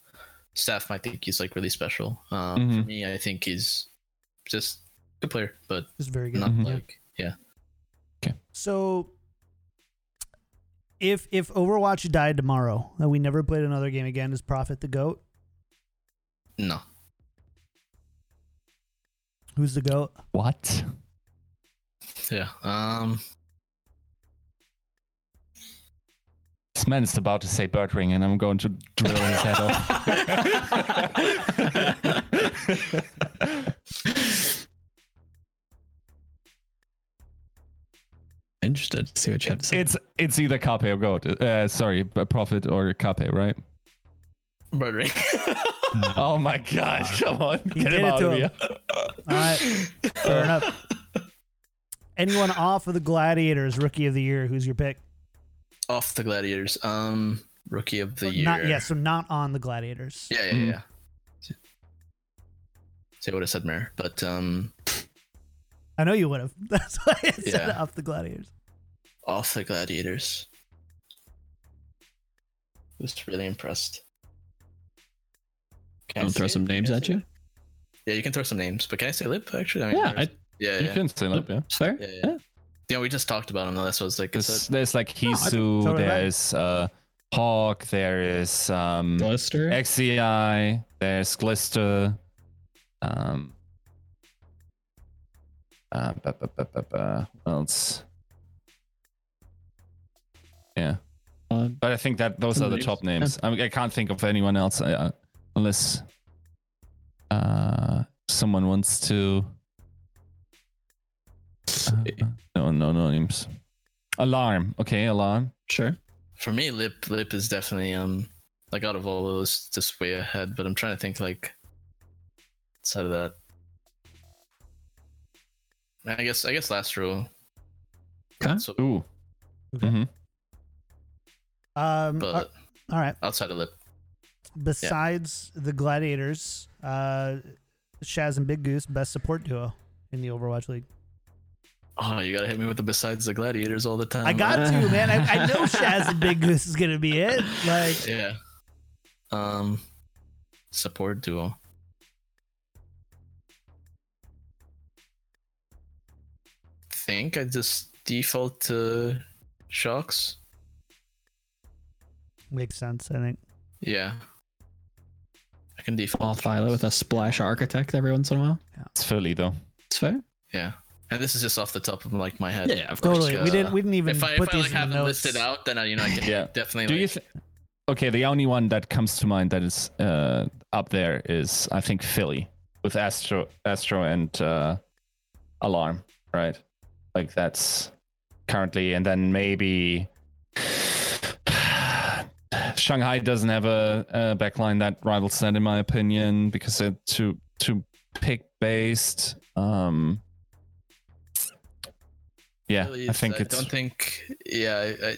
staff might think he's like really special. Uh, For Mhm. me, I think he's just a good player, but It's very good. not Mhm. like yeah. Okay. So, if if Overwatch died tomorrow and we never played another game again, is Profit the goat? No, Who's the goat? What? yeah. Um, This man is about to say Birdring, and I'm going to drill his head off. Interested to see what you have to say. it's it's either Carpe or goat. Uh, sorry, b- profit or Carpe, right? Birdring. Oh my god! Come on, He get him it out to of him. here. All right, fair enough. Anyone off of the Gladiators Rookie of the Year? Who's your pick? Off the Gladiators. Um, Rookie of the Year. Not yeah, so not on the Gladiators. Yeah, yeah, Mhm. yeah. Say what I said, Mayor, but um, I know you would have. That's why I said Yeah. off the Gladiators. Off the gladiators. Was really impressed. Can I I'll throw some it? Names at you. Yeah, you can throw some names, but can I say Lip actually? I Yeah, I, yeah, You yeah. can still up, yeah. it's fair. Yeah, yeah. Yeah, we just talked about him. though, That's what I was like. it's There's, a- there's like Hisu, totally right. there's uh, Hawk, there is um, Glister. XEI, there's Glister. Um, uh, ba, ba, ba, ba, ba. What else? Yeah, Uh, but I think that those are the top names. I, mean, I can't think of anyone else uh, unless uh, someone wants to. Uh, no, no, no names. Alarm. Okay, alarm. sure. for me, Lip Lip is definitely um like out of all those just way ahead. But I'm trying to think like outside of that. I guess I guess last row. Okay. So, Ooh. Okay. hmm Um, but uh, all right. outside of Lip, Besides the Gladiators, uh, Shax and Big Goose, best support duo in the Overwatch League. oh, you gotta hit me with the besides the gladiators all the time. I got to, man. I, I know Shax and Big Goose is gonna be it. Like, Yeah. Um, support duo. Think I just default to shocks. Makes sense. I think. Yeah. I can default. I'll file it with a splash architect every once in a while. Yeah. It's Philly though. It's fair. Yeah. And this is just off the top of like my head. Yeah, of course. Totally. we didn't. We didn't even If I, put if I these like have the them notes. listed out, then I, you know I can Yeah. definitely. Do you? Th- okay, the only one that comes to mind that is uh, up there is I think Philly with Astro, Astro and uh, Alarm, right? Like that's currently, and then maybe Shanghai doesn't have a, a backline that rivals that in my opinion because they're too too pick based. Um, yeah, really, I think it's I it's don't think. Yeah, I, I.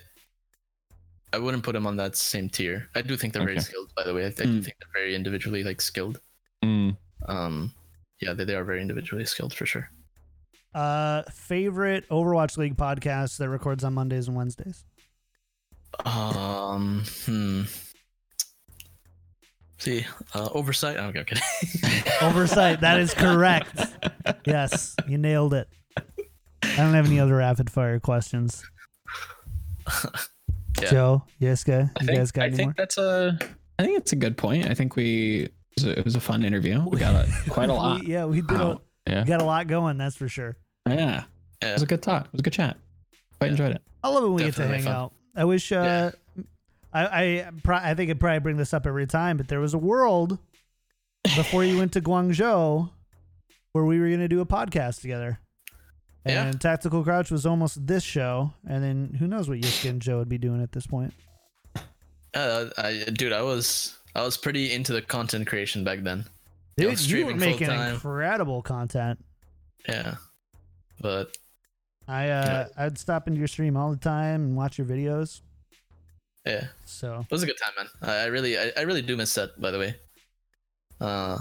I wouldn't put them on that same tier. I do think they're very skilled. By the way, I, I do Mm. think they're very individually like skilled. mm, Um, yeah, they, they are very individually skilled for sure. Uh, favorite Overwatch League podcast that records on Mondays and Wednesdays. Um, hmm. See, uh, oversight. Oh, okay, okay. Oversight. that is correct. yes, you nailed it. I don't have any other rapid fire questions. Yeah. Joe, Yiska, I you think, guys got I any think more? that's a. I think it's a good point. I think we. It was a, it was a fun interview. We got a, quite a lot. We- yeah, we did. A, Yeah. we got a lot going. That's for sure. Yeah, it was a good talk. It was a good chat. Quite enjoyed it. I love it when we get to hang fun. out. I wish. Uh, I I pro- I think I probably bring this up every time, but there was a world before you went to Guangzhou where we were going to do a podcast together. Yeah. And Tactical Crouch was almost this show, and then who knows what Yiska and Joe would be doing at this point. Uh, I, dude, I was I was pretty into the content creation back then. Yeah, I Dude, you were making full-time. incredible content. Yeah, but I uh, I'd stop into your stream all the time and watch your videos. yeah, So it was a good time, man. I, I really I, I really do miss that. By the way, uh,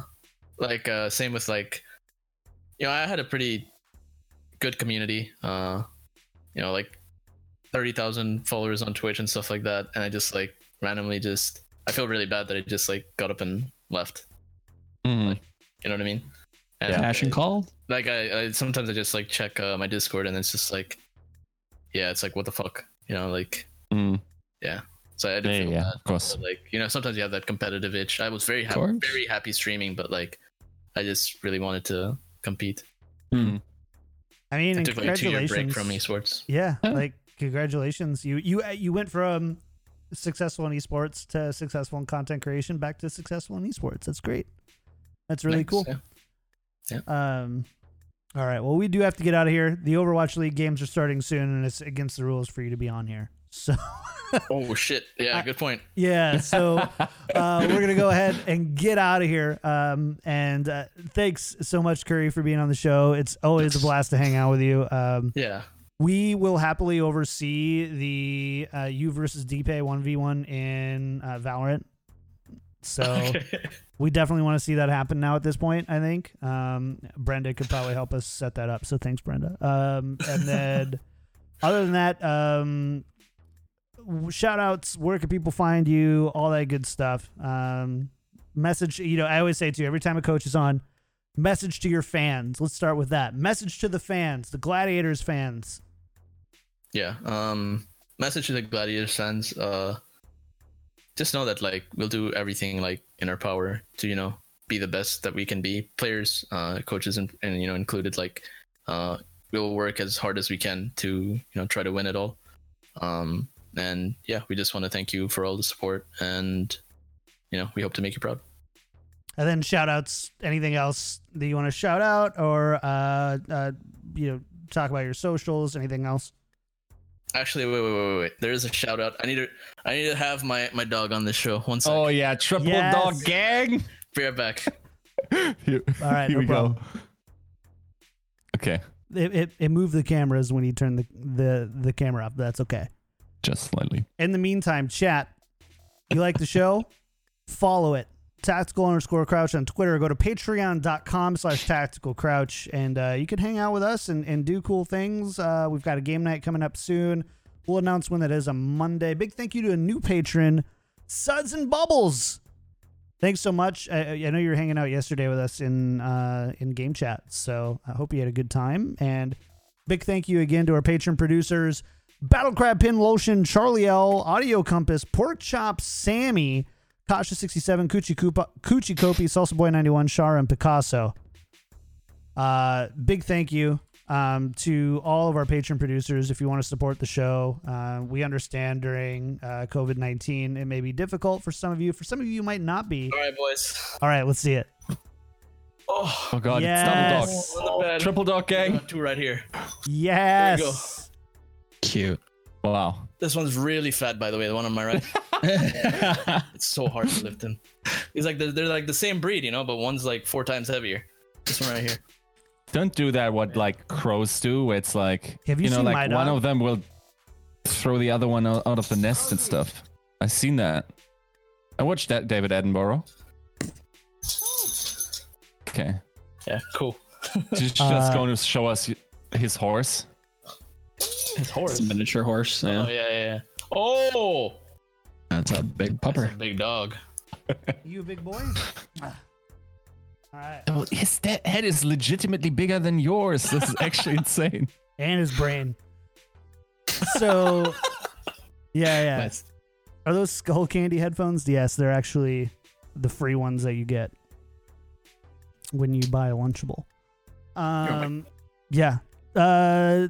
like uh, same with like, you know, I had a pretty good community. Uh, you know, like thirty thousand followers on Twitch and stuff like that, and I just like randomly just I feel really bad that I just like got up and left. Mhm. You know what I mean? And Passion call. like I, I sometimes I just like check uh, my Discord and it's just like, yeah, it's like what the fuck, you know, like Mm. so I did Yeah, feel yeah, bad. of course. But, like you know, sometimes you have that competitive itch. I was very happy, very happy streaming, but like I just really wanted to compete. Hmm. I mean, I took like a two year congratulations. break from esports. Yeah, Yeah. like congratulations. You you you went from successful in esports to successful in content creation back to successful in esports. That's great. That's really Thanks, cool. yeah. Um all right. Well, we do have to get out of here. The Overwatch League games are starting soon and it's against the rules for you to be on here. So Oh shit! Yeah, good point. yeah, so uh, we're gonna go ahead and get out of here. Um, and uh, thanks so much, Curry, for being on the show. It's always a blast to hang out with you. Um, Yeah, we will happily oversee the uh, you versus dpei one v one in uh, Valorant. So Okay. we definitely want to see that happen now. At this point, I think um, Brenda could probably help us set that up. So thanks, Brenda. Um, and then other than that, um, shout outs. Where can people find you? All that good stuff. Um, message. You know, I always say to you every time a coach is on. Message to your fans. Let's start with that. Message to the fans, the Gladiators fans. yeah. Um, message to the Gladiators fans. Uh, just know that like we'll do everything like in our power to you know be the best that we can be. Players, uh, coaches, and, and you know included. Like, uh, we'll work as hard as we can to you know try to win it all. Um, and yeah, we just want to thank you for all the support, and you know we hope to make you proud. And then shout outs, anything else that you want to shout out or, uh, uh, you know, talk about your socials, anything else? Actually, wait, wait, wait, wait, wait. There is a shout out. I need to, I need to have my my dog on this show. One second. Oh yeah, triple Yes. dog gang. Be right back. Here, All right, here no we problem. go. Okay, It, it, it moved the cameras when you turned the, the, the camera up. That's okay. just slightly. In the meantime, chat, you like the show? Follow it. Tactical underscore crouch on Twitter. Go to patreon.com slash tactical crouch and uh, you can hang out with us and, and do cool things. Uh, we've got a game night coming up soon. We'll announce when that is on Monday. Big thank you to a new patron, Suds and Bubbles. Thanks so much. I, I know you were hanging out yesterday with us in uh, in game chat, so I hope you had a good time. And big thank you again to our patron producers: Battle Crab Pin Lotion, Charlie L, Audio Compass, Pork Chop, Sammy, Kasha sixty seven, Coochie Koopa, Coochie Kopi, Salsa Boy ninety one, Shara, and Picasso. Uh, big thank you um, to all of our patron producers. If you want to support the show, uh, we understand during uh, COVID 19 it may be difficult for some of you. For some of you, it might not be. All right, boys. All right, let's see it. Oh, Oh god, Yes. it's double dog. on the bed. Triple dog I gang. got two right here. Yes. There you go. Cute. Wow. This one's really fat, by the way. The one on my right. it's so hard to lift him. He's like they're, they're like the same breed, you know, but one's like four times heavier. This one right here. Don't do that. What like crows do? It's like Have you know, seen like my one dog? of them will throw the other one out out of the nest and stuff. I've seen that. I watched that David Attenborough. Okay, Yeah, cool. just, just Uh, going to show us his horse. His horse. It's a miniature horse. Yeah. Oh yeah, yeah, yeah. Oh, That's a big that's pupper. a big dog. You a big boy? All right. Oh, his that head is legitimately bigger than yours. This is actually insane. And his brain. So, yeah, yeah. Nice. Are those Skullcandy headphones? Yes, they're actually the free ones that you get when you buy a Lunchable. Um, yeah. Uh,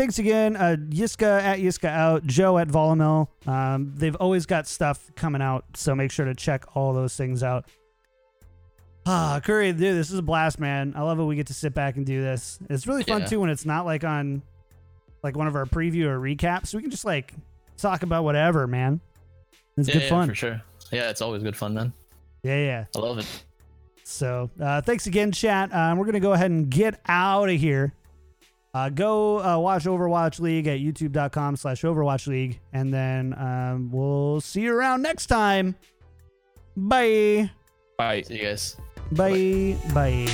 thanks again, uh, Yiska at Yiska out, Joe at Volumil. Um, they've always got stuff coming out, so make sure to check all those things out. Ah, Curry, dude, this is a blast, man. I love it. We get to sit back and do this. It's really fun Yeah. too when it's not like on like one of our preview or recaps. We can just like talk about whatever, man. It's yeah, good yeah, fun. for sure. Yeah, it's always good fun, man. Yeah, yeah. I love it. So uh, thanks again, chat. Um, we're gonna go ahead and get out of here. Uh, go uh, watch Overwatch League at youtube.com slash Overwatch League. And then um, we'll see you around next time. Bye. Bye. See you guys. Bye. Bye.